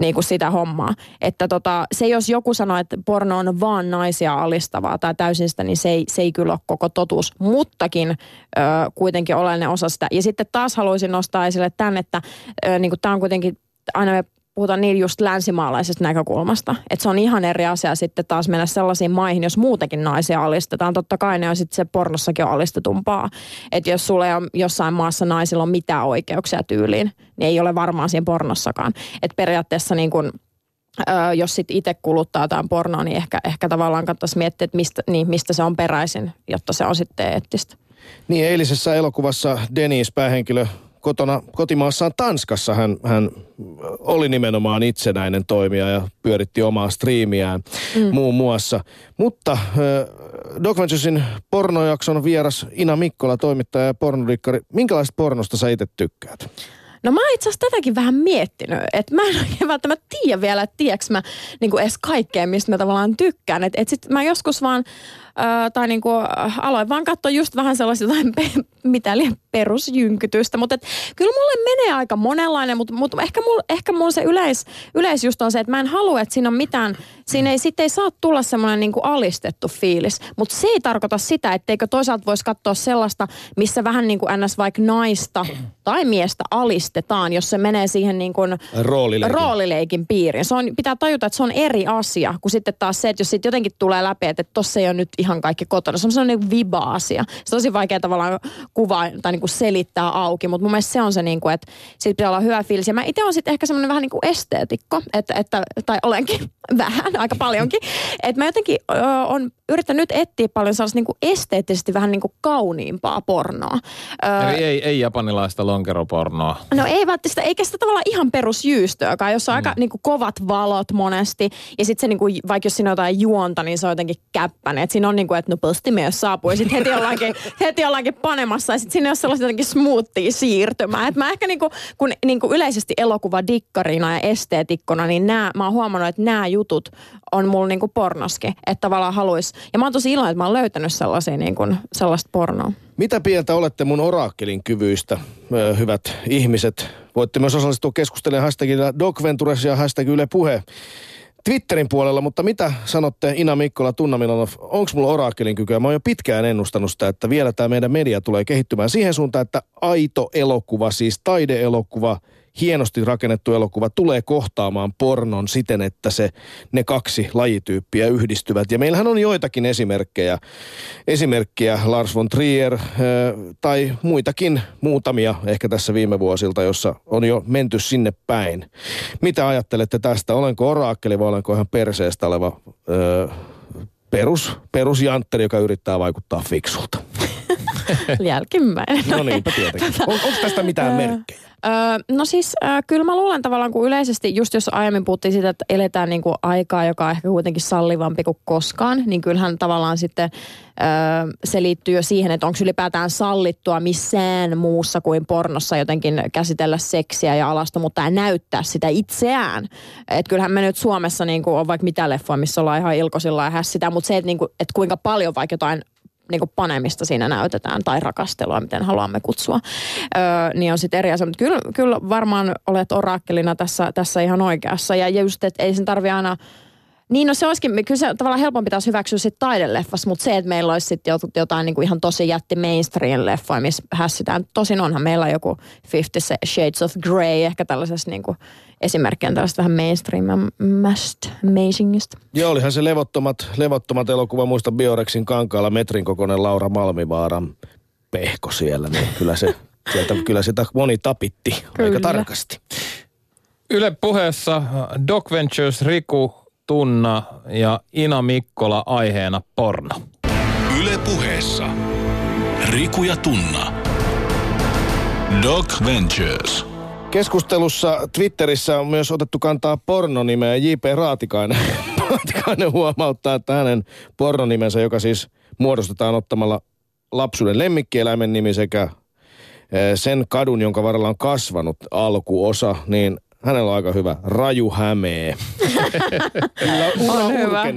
niin kuin sitä hommaa. Että tota, se jos joku sanoo, että porno on vaan naisia alistavaa tai täysin sitä, niin se ei, se ei kyllä ole koko totuus. Muttakin ö, kuitenkin oleellinen osa sitä. Ja sitten taas haluaisin nostaa esille tämän, että ö, niin kuin tämä on kuitenkin aina me puhutaan niin just länsimaalaisesta näkökulmasta. Että se on ihan eri asia sitten taas mennä sellaisiin maihin, jos muutenkin naisia alistetaan. Totta kai ne on sitten se pornossakin on alistetumpaa. Että jos sulla ei ole jossain maassa naisilla on mitään oikeuksia tyyliin, niin ei ole varmaan siinä pornossakaan. Että periaatteessa niin kuin, Öö, jos sitten itse kuluttaa jotain pornoa, niin ehkä, ehkä tavallaan kannattaisi miettiä, että mistä, niin, mistä se on peräisin, jotta se on sitten eettistä. Niin, eilisessä elokuvassa Denis, päähenkilö, kotona, kotimaassaan Tanskassa hän, hän oli nimenomaan itsenäinen toimija ja pyöritti omaa striimiään mm. muun muassa. Mutta äh, Doc Venturesin pornojakson vieras Ina Mikkola, toimittaja ja pornodikkari. Minkälaista pornosta sä itse tykkäät? No mä itse asiassa tätäkin vähän miettinyt, että mä en oikein välttämättä tiedä vielä, että tiedätkö mä niin edes kaikkea, mistä mä tavallaan tykkään. Että et sit mä joskus vaan tai niin kuin, aloin vaan katsoa just vähän sellaisia pe- mitä liian perusjynkytystä. Mutta kyllä mulle menee aika monenlainen, mutta, mutta ehkä, mulla, ehkä mulla se yleis, yleis just on se, että mä en halua, että siinä on mitään, siinä ei sitten ei saa tulla semmoinen niin kuin alistettu fiilis. Mutta se ei tarkoita sitä, etteikö toisaalta voisi katsoa sellaista, missä vähän niin kuin ns. vaikka naista tai miestä alistetaan, jos se menee siihen niin kuin roolileikin. roolileikin piiriin. Se on, pitää tajuta, että se on eri asia kuin sitten taas se, että jos sitten jotenkin tulee läpi, että tossa ei ole nyt ihan kaikki kotona. Se on sellainen viba-asia. Se on tosi vaikea tavallaan kuvaa tai niin kuin selittää auki, mutta mun mielestä se on se, niin kuin, että siitä pitää olla hyvä fiilis. Ja mä itse olen sitten ehkä semmoinen vähän niin kuin esteetikko, että, että, tai olenkin vähän, aika paljonkin. Että mä jotenkin on yrittänyt nyt etsiä paljon sellaista niin kuin esteettisesti vähän niin kuin kauniimpaa pornoa. Ö, Eli ei, ei japanilaista lonkeropornoa. No ei välttämättä, eikä sitä tavallaan ihan perusjyystöäkään, jos on mm. aika niin kuin kovat valot monesti. Ja sitten se niin kuin, vaikka jos siinä on jotain juonta, niin se on jotenkin käppäinen. Että siinä on niin kuin, että no postimies saapuu ja sitten heti ollaankin, heti ollaankin panemassa ja sitten siinä on sellaista jotenkin smoothia siirtymää. Että mä ehkä niin kuin, kun niin kuin yleisesti elokuva dikkarina ja esteetikkona, niin nää, mä oon huomannut, että nämä jutut on mulla niin kuin pornoski. Että tavallaan haluais, ja mä oon tosi iloinen, että mä oon löytänyt sellaisia niin kuin, sellaista pornoa. Mitä pientä olette mun oraakkelin kyvyistä, hyvät ihmiset? Voitte myös osallistua keskustelemaan hashtagilla DocVentures ja hashtag Yle Puhe. Twitterin puolella, mutta mitä sanotte Ina Mikkola, Tunna Milanov, onko mulla oraakkelin kykyä? Mä oon jo pitkään ennustanut sitä, että vielä tämä meidän media tulee kehittymään siihen suuntaan, että aito elokuva, siis taideelokuva hienosti rakennettu elokuva tulee kohtaamaan pornon siten, että se, ne kaksi lajityyppiä yhdistyvät. Ja meillähän on joitakin esimerkkejä, esimerkkejä Lars von Trier äh, tai muitakin muutamia ehkä tässä viime vuosilta, jossa on jo menty sinne päin. Mitä ajattelette tästä? Olenko oraakkeli vai olenko ihan perseestä oleva äh, perus, perusjantteri, joka yrittää vaikuttaa fiksulta? Jälkimmäinen. No niin, tietenkin. On, onko tästä mitään merkkejä? Öö, no siis kyllä mä luulen tavallaan, kun yleisesti, just jos aiemmin puhuttiin siitä, että eletään niin kuin aikaa, joka on ehkä kuitenkin sallivampi kuin koskaan, niin kyllähän tavallaan sitten öö, se liittyy jo siihen, että onko ylipäätään sallittua missään muussa kuin pornossa jotenkin käsitellä seksiä ja alastomuutta ja näyttää sitä itseään. Että kyllähän me nyt Suomessa niin kuin on vaikka mitä leffoja, missä ollaan ihan ilkosilla ja hässitä, mutta se, että, niin kuin, että kuinka paljon vaikka jotain niin kuin panemista siinä näytetään tai rakastelua, miten haluamme kutsua, öö, niin on sitten eri asia. Mutta kyllä, kyllä varmaan olet orakkelina tässä, tässä ihan oikeassa. Ja just, että ei sen tarvi aina niin no se olisikin, kyllä se tavallaan helpompi taas hyväksyä sitten taideleffassa, mutta se, että meillä olisi sitten jotain niin kuin ihan tosi jätti mainstream leffoja, missä hässitään. Tosin onhan meillä joku Fifty Shades of Grey ehkä tällaisessa niin kuin esimerkkinä tällaista vähän mainstreamasta amazingista. Joo, olihan se levottomat, levottomat elokuva, muista Biorexin kankaalla metrin kokoinen Laura Malmivaaran pehko siellä, niin kyllä se sieltä kyllä sitä moni tapitti kyllä. aika tarkasti. Yle puheessa Doc Ventures Riku Tunna ja Ina Mikkola aiheena porno. Yle puheessa Riku ja Tunna. Doc Ventures. Keskustelussa Twitterissä on myös otettu kantaa pornonimeä. J.P. Raatikainen, Raatikainen huomauttaa, että hänen pornonimensä, joka siis muodostetaan ottamalla lapsuuden lemmikkieläimen nimi sekä eh, sen kadun, jonka varrella on kasvanut alkuosa, niin hänellä on aika hyvä. Raju Hämee. ura on hyvä. Ai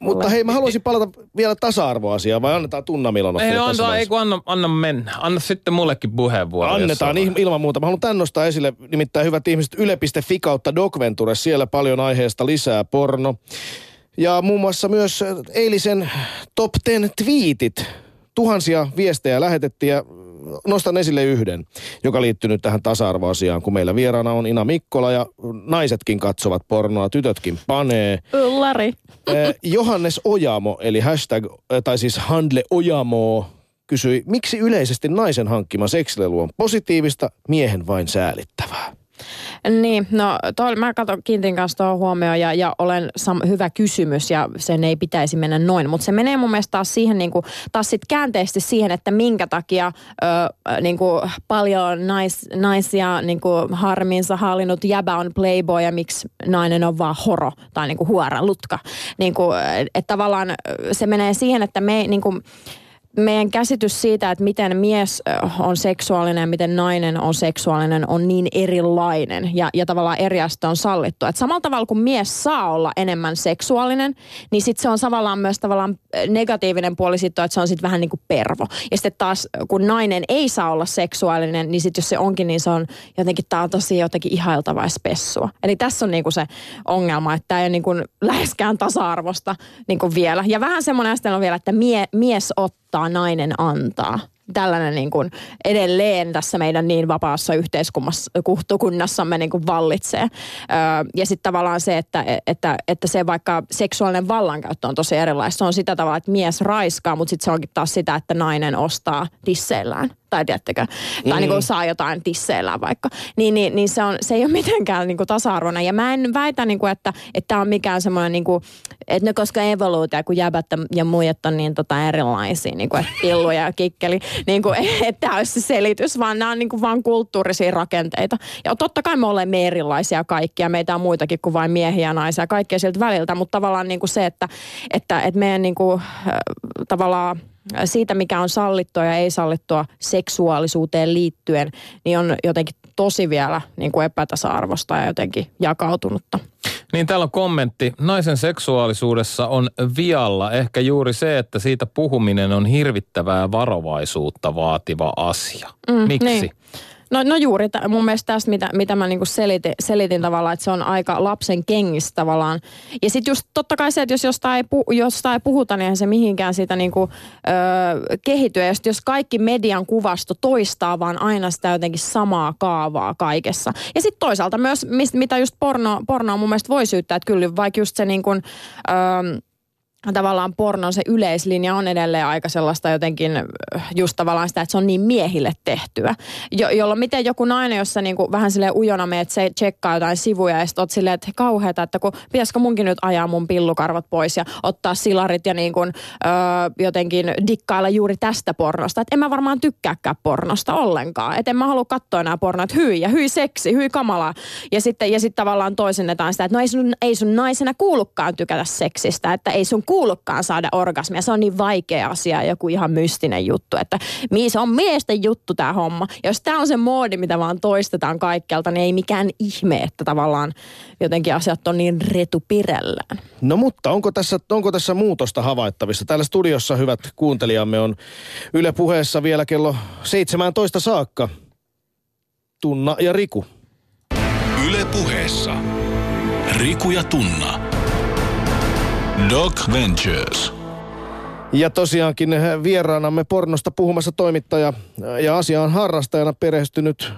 Mutta hei, mä haluaisin palata vielä tasa-arvoasiaan, vai annetaan Tunna Milonov? Ei, no, anna, ei kun anna, anna mennä. Anna sitten mullekin puheenvuoro. Annetaan ilman muuta. Mä haluan tän nostaa esille, nimittäin hyvät ihmiset, yle.fi kautta Docventure, siellä paljon aiheesta lisää porno. Ja muun muassa myös eilisen top 10 tweetit. Tuhansia viestejä lähetettiin ja nostan esille yhden, joka liittyy nyt tähän tasa-arvoasiaan, kun meillä vieraana on Ina Mikkola ja naisetkin katsovat pornoa, tytötkin panee. Yllari. Eh, Johannes Ojamo, eli hashtag, tai siis Handle Ojamo, kysyi, miksi yleisesti naisen hankkima seksilelu on positiivista, miehen vain säälittävää? Niin, no toi, mä katson Kintin kanssa tuohon huomioon ja, ja olen sam, hyvä kysymys ja sen ei pitäisi mennä noin. Mutta se menee mun mielestä taas siihen niin kuin, taas sit käänteisesti siihen, että minkä takia ö, niin kuin paljon nais, naisia niin kuin harminsa hallinnut jäbä on playboy ja miksi nainen on vaan horo tai niin kuin huora lutka. Niin kuin, että tavallaan se menee siihen, että me niin kuin, meidän käsitys siitä, että miten mies on seksuaalinen ja miten nainen on seksuaalinen, on niin erilainen ja, ja tavallaan eri aste on sallittu. Et samalla tavalla kuin mies saa olla enemmän seksuaalinen, niin sitten se on tavallaan myös tavallaan negatiivinen puoli sitten, että se on sitten vähän niin kuin pervo. Ja sitten taas kun nainen ei saa olla seksuaalinen, niin sitten jos se onkin, niin se on jotenkin, tämä on tosi jotenkin ihailtavaa spessua. Eli tässä on niin kuin se ongelma, että tämä ei ole niin kuin läheskään tasa-arvosta niin kuin vielä. Ja vähän semmoinen on vielä, että mie, mies ottaa, nainen antaa tällainen niin kuin edelleen tässä meidän niin vapaassa yhteiskunnassamme niin kuin vallitsee. Öö, ja sitten tavallaan se, että, että, että se vaikka seksuaalinen vallankäyttö on tosi erilaista. Se on sitä tavalla, että mies raiskaa, mutta sitten se onkin taas sitä, että nainen ostaa tisseillään tai tiedättekö, tai mm. niin kuin saa jotain tisseillä vaikka, niin, niin, niin se, on, se ei ole mitenkään niin kuin tasa-arvoinen. Ja mä en väitä, niin kuin, että tämä on mikään semmoinen, niin kuin, että ne koska evoluutio, kun jäbät ja muijat on niin tota erilaisia, niin kuin, että pillu ja kikkeli, niin kuin, että tämä olisi se selitys, vaan nämä on niin kuin vaan kulttuurisia rakenteita. Ja totta kai me olemme erilaisia kaikkia, meitä on muitakin kuin vain miehiä ja naisia, kaikkea sieltä väliltä, mutta tavallaan niin kuin se, että, että, että meidän niin kuin, tavallaan siitä, mikä on sallittua ja ei sallittua seksuaalisuuteen liittyen, niin on jotenkin tosi vielä niin kuin epätasa-arvosta ja jotenkin jakautunutta. Niin täällä on kommentti. Naisen seksuaalisuudessa on vialla ehkä juuri se, että siitä puhuminen on hirvittävää varovaisuutta vaativa asia. Mm, Miksi? Niin. No, no juuri t- mun mielestä tästä, mitä, mitä mä niinku selitin, selitin tavallaan, että se on aika lapsen kengissä tavallaan. Ja sitten just totta kai se, että jos jostain ei, pu, jostain ei puhuta, niin eihän se mihinkään siitä niinku, öö, kehity. Ja jos kaikki median kuvasto toistaa vaan aina sitä jotenkin samaa kaavaa kaikessa. Ja sitten toisaalta myös, mitä just porno, pornoa mun mielestä voi syyttää, että kyllä vaikka just se niin kuin, öö, tavallaan pornon se yleislinja on edelleen aika sellaista jotenkin just tavallaan sitä, että se on niin miehille tehtyä. Jo, jolloin miten joku nainen, jossa niinku vähän sille ujona meet se tsekkaa jotain sivuja ja sitten oot silleen, että kauheata, että kun pitäisikö munkin nyt ajaa mun pillukarvat pois ja ottaa silarit ja niin kuin, ö, jotenkin dikkailla juuri tästä pornosta. Että en mä varmaan tykkääkään pornosta ollenkaan. Että en mä halua katsoa enää pornoa, että hyi ja hyi seksi, hyi kamalaa. Ja sitten, ja sitten tavallaan toisennetaan sitä, että no ei sun, ei sun naisena kuulukaan tykätä seksistä, että ei sun kuulukaan saada orgasmia. Se on niin vaikea asia, joku ihan mystinen juttu, että se on miesten juttu tämä homma. Ja jos tämä on se moodi, mitä vaan toistetaan kaikkialta, niin ei mikään ihme, että tavallaan jotenkin asiat on niin retupirellään. No mutta onko tässä, onko tässä muutosta havaittavissa? Täällä studiossa hyvät kuuntelijamme on Yle puheessa vielä kello 17 saakka. Tunna ja Riku. Yle puheessa. Riku ja Tunna. Doc Ventures. Ja tosiaankin vieraanamme pornosta puhumassa toimittaja ja asiaan harrastajana perehtynyt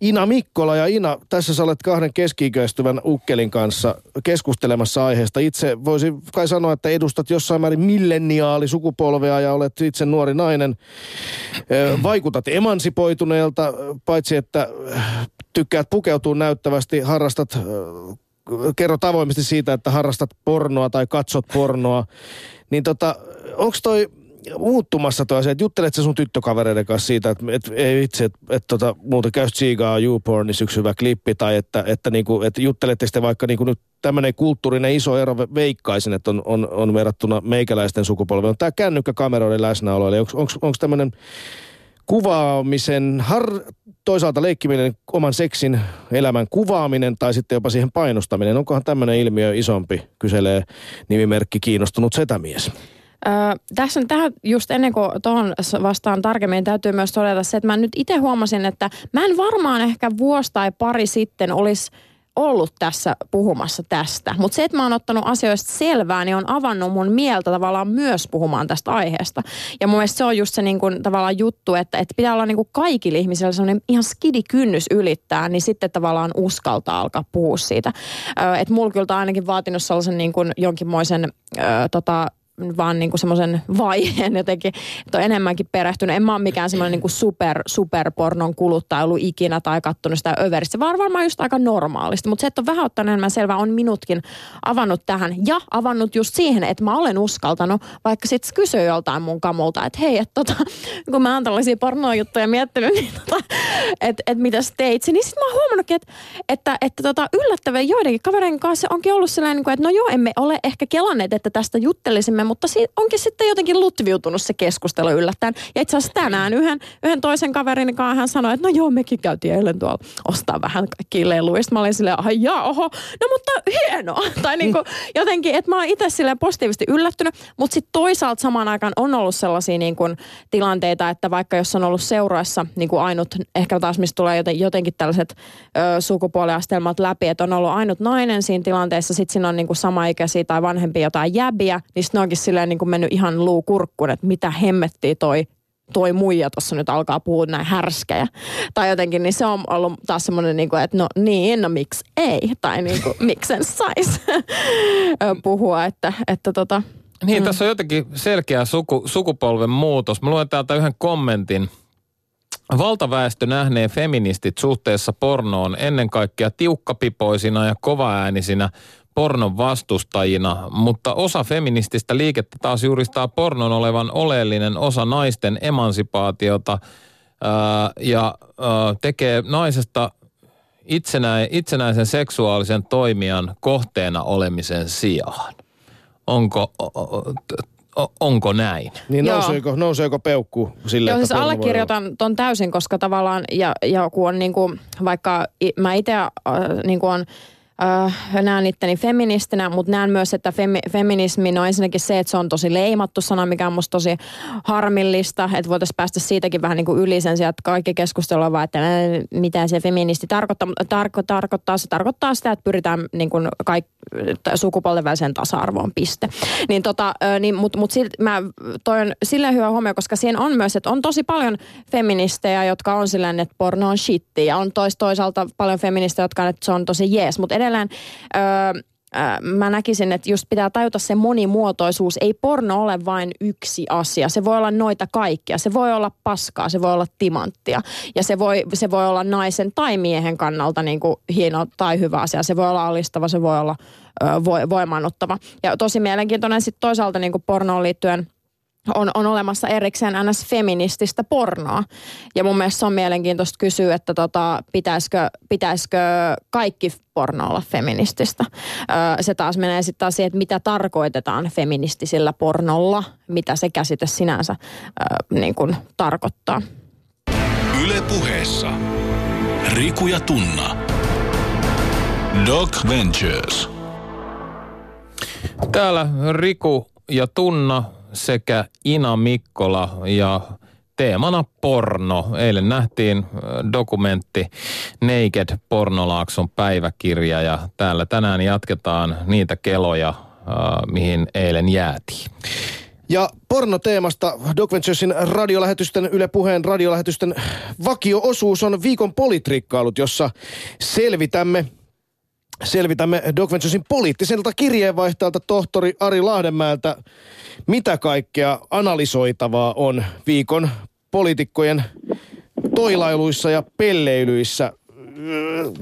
Ina Mikkola ja Ina, tässä sä olet kahden keski-ikäistyvän ukkelin kanssa keskustelemassa aiheesta. Itse voisin kai sanoa, että edustat jossain määrin milleniaali sukupolvea ja olet itse nuori nainen. Vaikutat emansipoituneelta, paitsi että tykkäät pukeutua näyttävästi, harrastat kerrot avoimesti siitä, että harrastat pornoa tai katsot pornoa, niin tota, onko toi muuttumassa toi asia, että juttelet sä sun tyttökavereiden kanssa siitä, että et, ei itse, että et, tota, muuten käy tsiigaa YouPornissa yksi hyvä klippi, tai että, että, niinku, että juttelette sitten vaikka niinku nyt tämmöinen kulttuurinen iso ero veikkaisin, että on, on, on verrattuna meikäläisten sukupolveen. Tämä kännykkäkameroiden läsnäolo, eli onko tämmöinen kuvaamisen, har, toisaalta leikkiminen, oman seksin elämän kuvaaminen tai sitten jopa siihen painostaminen. Onkohan tämmöinen ilmiö isompi, kyselee nimimerkki kiinnostunut setämies. Öö, tässä on tähän just ennen kuin tuohon vastaan tarkemmin, täytyy myös todeta se, että mä nyt itse huomasin, että mä en varmaan ehkä vuosi tai pari sitten olisi ollut tässä puhumassa tästä. Mutta se, että mä oon ottanut asioista selvää, niin on avannut mun mieltä tavallaan myös puhumaan tästä aiheesta. Ja mun mielestä se on just se niin kuin, tavallaan juttu, että, että pitää olla niin kuin kaikilla ihmisillä sellainen ihan skidi kynnys ylittää, niin sitten tavallaan uskaltaa alkaa puhua siitä. Että mulla kyllä ainakin vaatinut sellaisen niin kuin jonkinmoisen ö, tota, vaan niin kuin semmoisen vaiheen jotenkin, että on enemmänkin perehtynyt. En mä ole mikään semmoinen niin kuin super, superpornon kuluttaja ollut ikinä tai kattonut sitä överistä, vaan varmaan just aika normaalista. Mutta se, että on vähän ottanut enemmän selvää, on minutkin avannut tähän ja avannut just siihen, että mä olen uskaltanut, vaikka sitten kysyy joltain mun kamulta, että hei, että tota, kun mä oon tällaisia pornojuttuja miettinyt, niin tota, että et mitä teit, niin sitten mä oon huomannutkin, että, että, että tota, yllättävän joidenkin kavereiden kanssa onkin ollut sellainen, niin että no joo, emme ole ehkä kelanneet, että tästä juttelisimme, mutta si- onkin sitten jotenkin lutviutunut se keskustelu yllättäen. Ja itse asiassa tänään yhden, yhden toisen kaverin kanssa hän sanoi, että no joo, mekin käytiin eilen tuolla ostaa vähän kaikkia leluja. Sitten mä olin silleen, ai jaa, oho, no mutta hienoa. tai niin kuin jotenkin, että mä oon itse silleen positiivisesti yllättynyt, mutta sitten toisaalta samaan aikaan on ollut sellaisia niin kuin tilanteita, että vaikka jos on ollut seuraassa niin kuin ainut, ehkä taas mistä tulee joten, jotenkin tällaiset ö, sukupuoliastelmat läpi, että on ollut ainut nainen siinä tilanteessa, sitten siinä on niin kuin samaikäisiä tai vanhempia jotain jäbiä, niin sitten onkin silleen niin kuin mennyt ihan luu kurkkuun, että mitä hemmettiä toi toi muija tuossa nyt alkaa puhua näin härskejä. Tai jotenkin, niin se on ollut taas semmoinen, niin kuin, että no niin, no miksi ei? Tai niin kuin, miksen sais puhua, että, että tota, niin, mm. tässä on jotenkin selkeä suku, sukupolven muutos. Mä luen täältä yhden kommentin. Valtaväestö nähnee feministit suhteessa pornoon ennen kaikkea tiukkapipoisina ja kovaäänisinä pornon vastustajina, mutta osa feminististä liikettä taas juristaa pornon olevan oleellinen osa naisten emansipaatiota ää, ja ää, tekee naisesta itsenä, itsenäisen seksuaalisen toimijan kohteena olemisen sijaan. Onko, onko näin? Niin nouseeko, nouseeko peukku sille, Joo, siis allekirjoitan ton täysin, koska tavallaan, ja, ja kun on niin kuin, vaikka mä itse äh, niin kuin on öö, näen itteni feministinä, mutta näen myös, että femi, feminismi no ensinnäkin se, että se on tosi leimattu sana, mikä on musta tosi harmillista, että voitaisiin päästä siitäkin vähän niin kuin yli sen sijaan, että kaikki keskustelua vaan, että mitä se feministi tarkoittaa. Tarko, tarkoittaa. Se tarkoittaa sitä, että pyritään niin kuin kaik, sukupuolten väliseen tasa-arvoon piste. Niin tota, niin, mutta mut mä toin silleen hyvä huomio, koska siinä on myös, että on tosi paljon feministejä, jotka on silleen, että porno on shitti ja on tois, toisaalta paljon feministejä, jotka on, että se on tosi jees, mutta öö, mä näkisin, että just pitää tajuta se monimuotoisuus. Ei porno ole vain yksi asia. Se voi olla noita kaikkia. Se voi olla paskaa, se voi olla timanttia. Ja se voi, se voi olla naisen tai miehen kannalta niin kuin hieno tai hyvä asia. Se voi olla alistava, se voi olla ö, voimaannuttava. Ja tosi mielenkiintoinen sitten toisaalta niin kuin pornoon liittyen – on, on olemassa erikseen ns. feminististä pornoa. Ja mun mielestä se on mielenkiintoista kysyä, että tota, pitäisikö, pitäisikö kaikki porno olla feminististä. Öö, se taas menee sitten taas siihen, että mitä tarkoitetaan feministisellä pornolla, mitä se käsite sinänsä öö, niin kuin tarkoittaa. Yle puheessa. Riku ja Tunna. Doc Ventures. Täällä Riku ja Tunna sekä Ina Mikkola ja teemana porno. Eilen nähtiin dokumentti Naked Pornolaakson päiväkirja ja täällä tänään jatketaan niitä keloja, mihin eilen jäätiin. Ja pornoteemasta Doc Venturesin radiolähetysten, Yle Puheen radiolähetysten vakio-osuus on viikon politrikkailut, jossa selvitämme selvitämme Doc Venturesin poliittiselta kirjeenvaihtajalta tohtori Ari Lahdenmäeltä, mitä kaikkea analysoitavaa on viikon poliitikkojen toilailuissa ja pelleilyissä.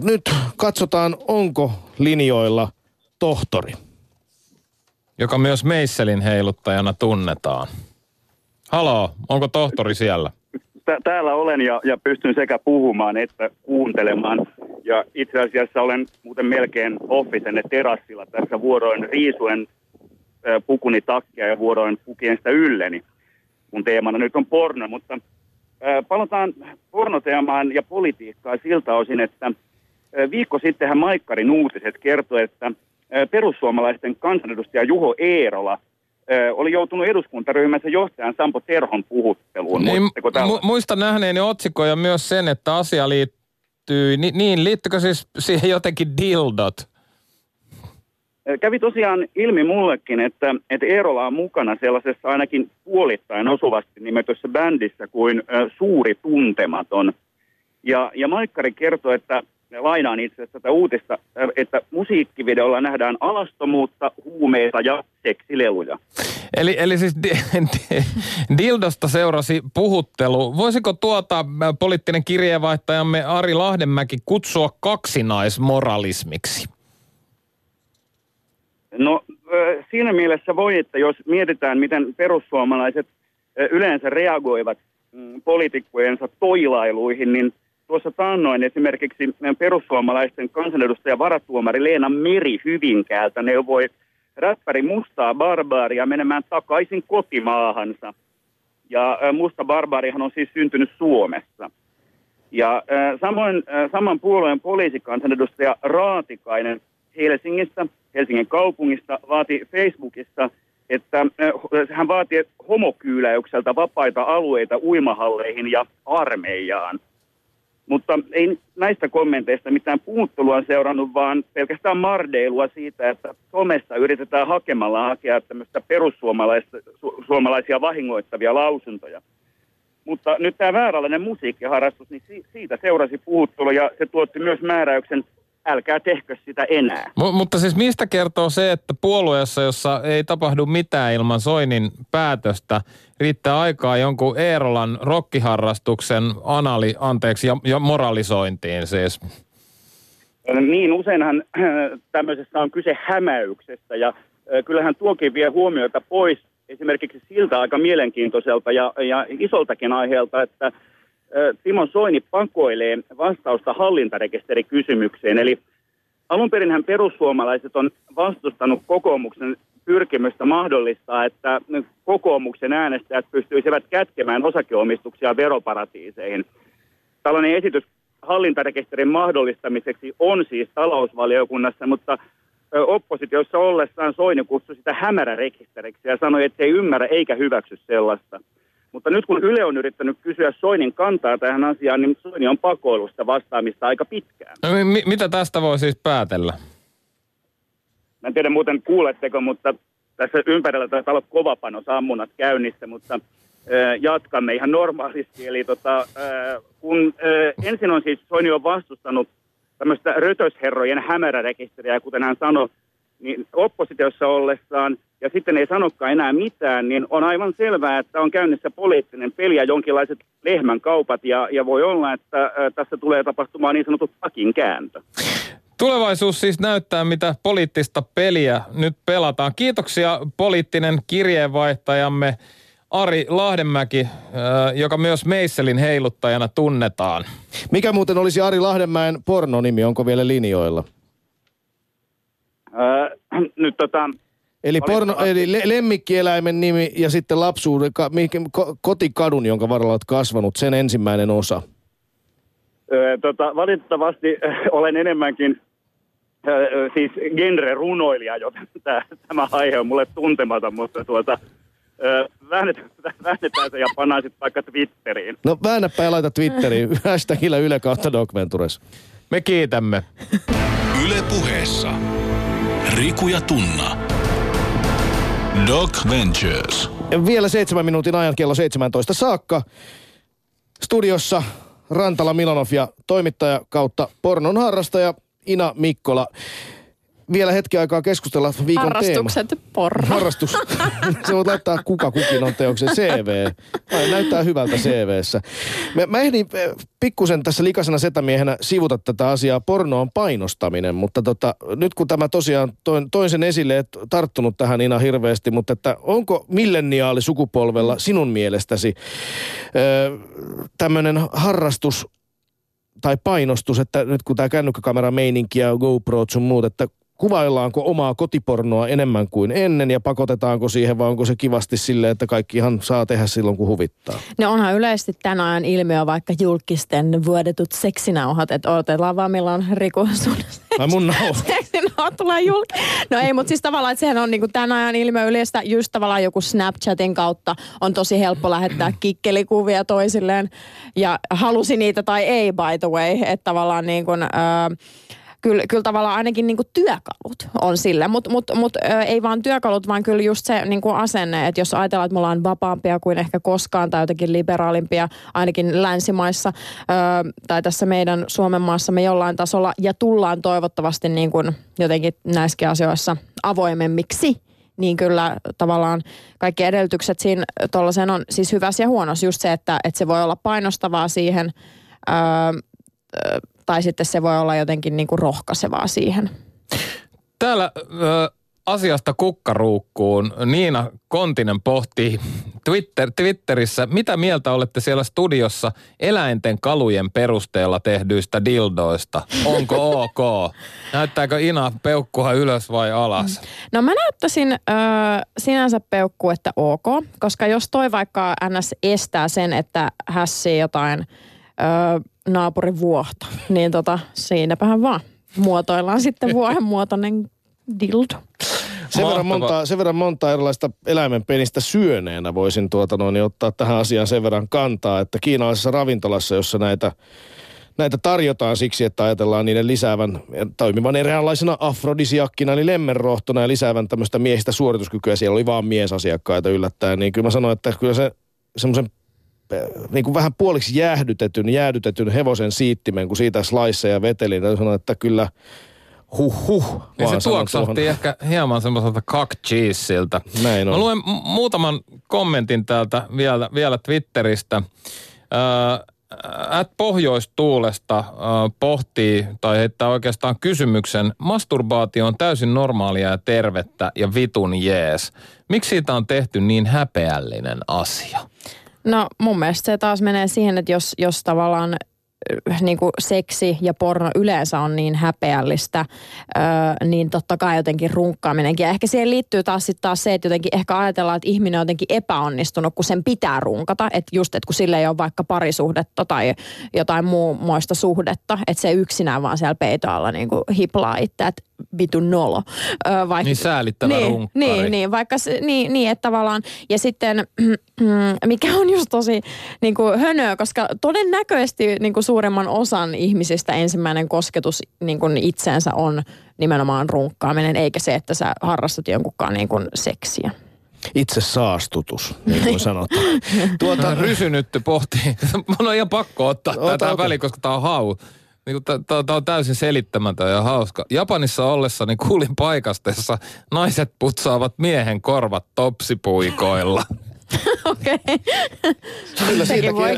Nyt katsotaan, onko linjoilla tohtori. Joka myös Meisselin heiluttajana tunnetaan. Haloo, onko tohtori siellä? Täällä olen ja, ja pystyn sekä puhumaan että kuuntelemaan. Ja itse asiassa olen muuten melkein offisenne terassilla tässä vuoroin riisuen pukuni takkia ja vuoroin pukien sitä ylleni, kun teemana nyt on porno. Mutta palataan pornoteemaan ja politiikkaan siltä osin, että viikko sittenhän Maikkarin uutiset kertoi, että perussuomalaisten kansanedustaja Juho Eerola oli joutunut eduskuntaryhmänsä johtajan Sampo Terhon puhutteluun. Niin, mu- muista nähneeni otsikkoja myös sen, että asia liittyy, ni- niin liittyykö siis siihen jotenkin dildot? Kävi tosiaan ilmi mullekin, että, että Eerola on mukana sellaisessa ainakin puolittain osuvasti nimetyssä bändissä kuin Suuri Tuntematon. Ja, ja Maikkari kertoi, että lainaan itse asiassa tätä uutista, että musiikkivideolla nähdään alastomuutta, huumeita ja seksileluja. Eli, eli siis di, di, Dildosta seurasi puhuttelu. Voisiko tuota poliittinen kirjeenvaihtajamme Ari Lahdenmäki kutsua kaksinaismoralismiksi? No siinä mielessä voi, että jos mietitään, miten perussuomalaiset yleensä reagoivat mm, poliitikkojensa toilailuihin, niin tuossa taannoin esimerkiksi perussuomalaisten kansanedustaja varatuomari Leena Meri Hyvinkäältä neuvoi räppäri Mustaa Barbaaria menemään takaisin kotimaahansa. Ja Musta Barbaarihan on siis syntynyt Suomessa. Ja samoin saman puolueen poliisikansanedustaja Raatikainen Helsingistä, Helsingin kaupungista, vaati Facebookissa, että äh, hän vaati homokyyläykseltä vapaita alueita uimahalleihin ja armeijaan. Mutta ei näistä kommenteista mitään puuttelua seurannut, vaan pelkästään mardeilua siitä, että somessa yritetään hakemalla hakea tämmöistä perussuomalaisia vahingoittavia lausuntoja. Mutta nyt tämä vääränlainen musiikkiharrastus, niin siitä seurasi puhuttelu ja se tuotti myös määräyksen älkää tehkö sitä enää. M- mutta siis mistä kertoo se, että puolueessa, jossa ei tapahdu mitään ilman Soinin päätöstä, riittää aikaa jonkun Eerolan rokkiharrastuksen anali, anteeksi, ja, ja moralisointiin siis? Niin, useinhan tämmöisessä on kyse hämäyksestä ja kyllähän tuokin vie huomiota pois esimerkiksi siltä aika mielenkiintoiselta ja, ja isoltakin aiheelta, että Timo Soini pakoilee vastausta hallintarekisterikysymykseen. Eli alun perinhän perussuomalaiset on vastustanut kokoomuksen pyrkimystä mahdollistaa, että kokoomuksen äänestäjät pystyisivät kätkemään osakeomistuksia veroparatiiseihin. Tällainen esitys hallintarekisterin mahdollistamiseksi on siis talousvaliokunnassa, mutta oppositiossa ollessaan Soini kutsui sitä hämärärekisteriksi ja sanoi, että ei ymmärrä eikä hyväksy sellaista. Mutta nyt kun Yle on yrittänyt kysyä Soinin kantaa tähän asiaan, niin Soini on pakoilusta vastaamista aika pitkään. No, mi- mitä tästä voi siis päätellä? Mä en tiedä muuten kuuletteko, mutta tässä ympärillä taitaa olla kovapano sammunat käynnissä, mutta jatkamme ihan normaalisti. Eli tota, kun ensin on siis Soini on vastustanut tämmöistä rötösherrojen hämärärekisteriä, kuten hän sanoi, niin oppositiossa ollessaan ja sitten ei sanokaan enää mitään, niin on aivan selvää, että on käynnissä poliittinen peli ja jonkinlaiset lehmän kaupat ja, ja voi olla, että äh, tässä tulee tapahtumaan niin sanotut takin kääntö. Tulevaisuus siis näyttää, mitä poliittista peliä nyt pelataan. Kiitoksia poliittinen kirjeenvaihtajamme Ari Lahdenmäki, joka myös Meisselin heiluttajana tunnetaan. Mikä muuten olisi Ari Lahdenmäen pornonimi, onko vielä linjoilla? Öö, nyt tota... Eli, porno, eli le- lemmikkieläimen nimi ja sitten lapsuuden, ka, ko, kotikadun, jonka varrella olet kasvanut, sen ensimmäinen osa. Öö, tota, valitettavasti olen enemmänkin öö, siis genre-runoilija, joten tämä aihe on mulle tuntematon, mutta tuota, väännetään, väännetään se ja pannaan sitten vaikka Twitteriin. No väännäpä ja laita Twitteriin. Hashtagillä Yle kautta. Me kiitämme. Yle puheessa. Riku ja Tunna. Doc Ventures. Vielä seitsemän minuutin ajan kello 17 saakka. Studiossa Rantala Milanov ja toimittaja kautta pornon harrastaja Ina Mikkola vielä hetki aikaa keskustella viikon Harrastukset teema. porno. Harrastus. Se voit laittaa kuka kukin on teoksen CV. Ai, näyttää hyvältä CVssä. Mä, mä ehdin eh, pikkusen tässä likasena setämiehenä sivuta tätä asiaa. Porno on painostaminen, mutta tota, nyt kun tämä tosiaan toin, toin sen esille, et tarttunut tähän Ina hirveästi, mutta että onko milleniaali sukupolvella sinun mielestäsi öö, tämmöinen harrastus tai painostus, että nyt kun tämä kännykkäkamera meininki ja GoPro sun muut, että kuvaillaanko omaa kotipornoa enemmän kuin ennen ja pakotetaanko siihen vai onko se kivasti silleen, että kaikki ihan saa tehdä silloin kun huvittaa? No onhan yleisesti tämän ajan ilmiö vaikka julkisten vuodetut seksinauhat, että odotellaan vaan milloin Riku sun Ai mun nauha. seksinauhat tulee julki. No ei, mutta siis tavallaan, että sehän on niin tämän ajan ilmiö yleistä, just tavallaan joku Snapchatin kautta on tosi helppo lähettää kikkelikuvia toisilleen ja halusi niitä tai ei by the way, että tavallaan niin kuin, äh, kyllä, kyllä tavallaan ainakin niin kuin työkalut on sille, mutta mut, mut, ei vaan työkalut, vaan kyllä just se niin kuin asenne, että jos ajatellaan, että me ollaan vapaampia kuin ehkä koskaan tai jotenkin liberaalimpia ainakin länsimaissa ö, tai tässä meidän Suomen maassa me jollain tasolla ja tullaan toivottavasti niin kuin jotenkin näissäkin asioissa avoimemmiksi, niin kyllä tavallaan kaikki edellytykset siinä tuollaisen on siis hyvässä ja huonossa. Just se, että, että se voi olla painostavaa siihen, öö, tai sitten se voi olla jotenkin niin kuin rohkaisevaa siihen. Täällä ö, asiasta kukkaruukkuun Niina Kontinen pohtii Twitter, Twitterissä, mitä mieltä olette siellä studiossa eläinten kalujen perusteella tehdyistä dildoista? Onko ok? Näyttääkö Ina peukkua ylös vai alas? No mä näyttäisin ö, sinänsä peukku, että ok, koska jos toi vaikka NS estää sen, että hässii jotain ö, naapurin vuohta, niin tota, siinäpähän vaan muotoillaan sitten vuohen muotoinen dildo. Sen verran, monta, sen verran monta erilaista eläimenpenistä syöneenä voisin tuota noin, niin ottaa tähän asiaan sen verran kantaa, että kiinalaisessa ravintolassa, jossa näitä näitä tarjotaan siksi, että ajatellaan niiden lisäävän, toimivan eräänlaisena afrodisiakkina, eli lemmenrohtona ja lisäävän tämmöistä miehistä suorituskykyä. Siellä oli vaan miesasiakkaita yllättäen, niin kyllä mä sanoin, että kyllä se semmoisen niin kuin vähän puoliksi jäähdytetyn, jäädytetyn hevosen siittimen, kun siitä sliceja vetelin. Täytyy sanoa, että kyllä huh huh. Niin se tuoksahti tuohon. ehkä hieman semmoiselta cock cheeseiltä. Näin on. Mä luen muutaman kommentin täältä vielä, vielä Twitteristä. At Pohjoistuulesta äh, pohtii tai heittää oikeastaan kysymyksen. Masturbaatio on täysin normaalia ja tervettä ja vitun jees. Miksi siitä on tehty niin häpeällinen asia? No mun mielestä se taas menee siihen, että jos, jos tavallaan niin kuin seksi ja porno yleensä on niin häpeällistä, öö, niin totta kai jotenkin runkkaaminenkin. Ja ehkä siihen liittyy taas sitten taas se, että jotenkin ehkä ajatellaan, että ihminen on jotenkin epäonnistunut, kun sen pitää runkata. Että just, että kun sille ei ole vaikka parisuhdetta tai jotain muista suhdetta, että se yksinään vaan siellä peitoalla niin kuin hiplaa itse, että vitu nolo. Öö, vaikka, niin säälittävä niin, runkkari. Niin, niin, vaikka niin, niin, että tavallaan, ja sitten mikä on just tosi niin kuin hönöä, koska todennäköisesti niin kuin suuremman osan ihmisistä ensimmäinen kosketus niin kuin itseensä on nimenomaan runkkaaminen, eikä se, että sä harrastat jonkunkaan niin kuin seksiä. Itse saastutus, niin kuin sanotaan. tuota... Rysynytty pohtii. Mun on ihan pakko ottaa Ota, tätä väliin, koska tää on hau. Niin Tämä on täysin selittämätön ja hauska. Japanissa ollessani kuulin paikasta, jossa naiset putsaavat miehen korvat topsipuikoilla. Okei. Kyllä siitäkin voi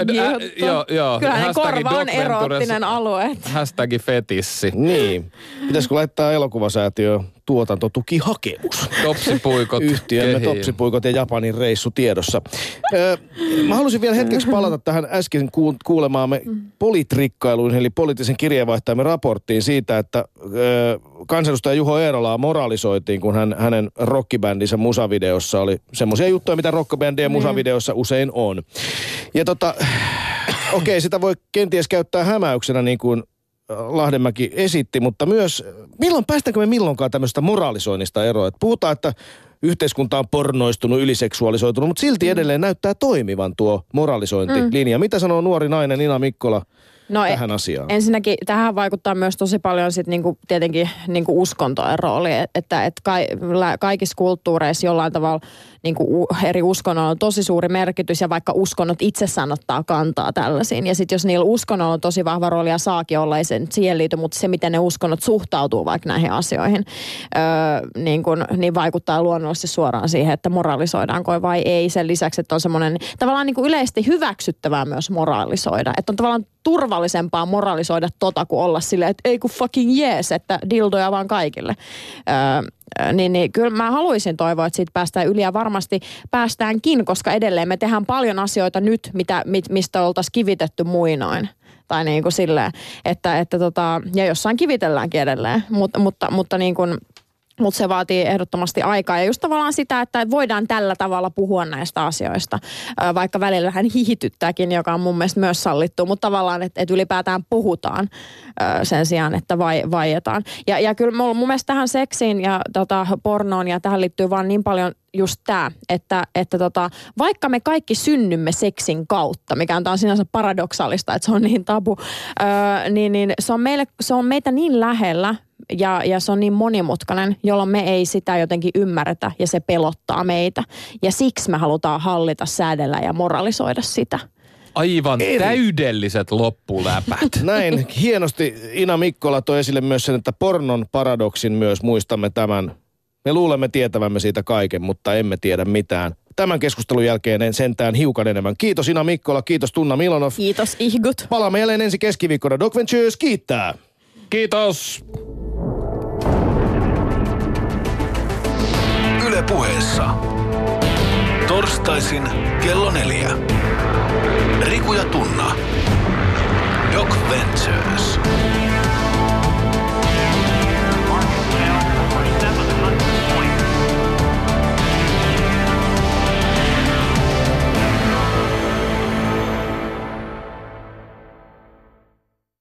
Joo, joo. Kyllähän korva on eroottinen alue. Hashtag fetissi. Niin. Pitäisikö laittaa elokuvasäätiö tuotantotukihakemus. Topsipuikot. Yhtiömme Topsipuikot ja Japanin reissu tiedossa. Öö, mä halusin vielä hetkeksi palata tähän äsken kuulemaamme politrikkailuun, eli poliittisen kirjeenvaihtajamme raporttiin siitä, että öö, kansanedustaja Juho Eerolaa moralisoitiin, kun hän, hänen rockibändinsä musavideossa oli semmoisia juttuja, mitä rockibändien niin. musavideossa usein on. Ja tota, okei, okay, sitä voi kenties käyttää hämäyksenä niin kuin Lahdenmäki esitti, mutta myös milloin päästäänkö me milloinkaan tämmöistä moralisoinnista eroa? Että puhutaan, että yhteiskunta on pornoistunut, yliseksuaalisoitunut, mutta silti mm. edelleen näyttää toimivan tuo moralisointilinja. Mm. Mitä sanoo nuori nainen Nina Mikkola no, e- tähän asiaan? Ensinnäkin tähän vaikuttaa myös tosi paljon sit niinku, tietenkin niinku uskontojen rooli, että et ka, kaikissa kulttuureissa jollain tavalla niinku, eri uskonnoilla on tosi suuri merkitys ja vaikka uskonnot itse sanottaa kantaa tällaisiin. Ja sitten jos niillä uskonnoilla on tosi vahva rooli ja saakin olla, ei se siihen liity, mutta se miten ne uskonnot suhtautuu vaikka näihin asioihin, öö, niin, kun, niin vaikuttaa luonnollisesti suoraan siihen, että moralisoidaanko vai ei. Sen lisäksi, että on semmoinen tavallaan niin kuin yleisesti hyväksyttävää myös moralisoida. Että on tavallaan turvallisempaa moralisoida tota kuin olla silleen, että ei kun fucking jees, että dildoja vaan kaikille. Öö, niin, niin kyllä mä haluaisin toivoa, että siitä päästään yli ja varmasti päästäänkin, koska edelleen me tehdään paljon asioita nyt, mitä, mistä oltaisiin kivitetty muinoin. Tai niin kuin silleen, että, että tota, ja jossain kivitelläänkin edelleen, Mut, mutta, mutta niin kuin, mutta se vaatii ehdottomasti aikaa. Ja just tavallaan sitä, että voidaan tällä tavalla puhua näistä asioista, vaikka välillä hän hihityttääkin, joka on mun mielestä myös sallittu, mutta tavallaan, että, että ylipäätään puhutaan sen sijaan, että vai, vaietaan. Ja, ja kyllä mun, mielestä tähän seksiin ja tota, pornoon ja tähän liittyy vaan niin paljon just tämä, että, että tota, vaikka me kaikki synnymme seksin kautta, mikä on taas sinänsä paradoksaalista, että se on niin tabu, öö, niin, niin se, on meille, se on meitä niin lähellä, ja, ja se on niin monimutkainen, jolloin me ei sitä jotenkin ymmärretä ja se pelottaa meitä. Ja siksi me halutaan hallita, säädellä ja moralisoida sitä. Aivan Eri. täydelliset loppuläpät. Näin hienosti Ina Mikkola toi esille myös sen, että pornon paradoksin myös muistamme tämän. Me luulemme tietävämme siitä kaiken, mutta emme tiedä mitään. Tämän keskustelun jälkeen sentään hiukan enemmän. Kiitos Ina Mikkola, kiitos Tunna Milonov. Kiitos Ihgut. Palaamme jälleen ensi keskiviikkona. Doc Ventures kiittää. Kiitos. Yle puheessa. Torstaisin kello neljä. Riku ja Tunna. Doc Ventures.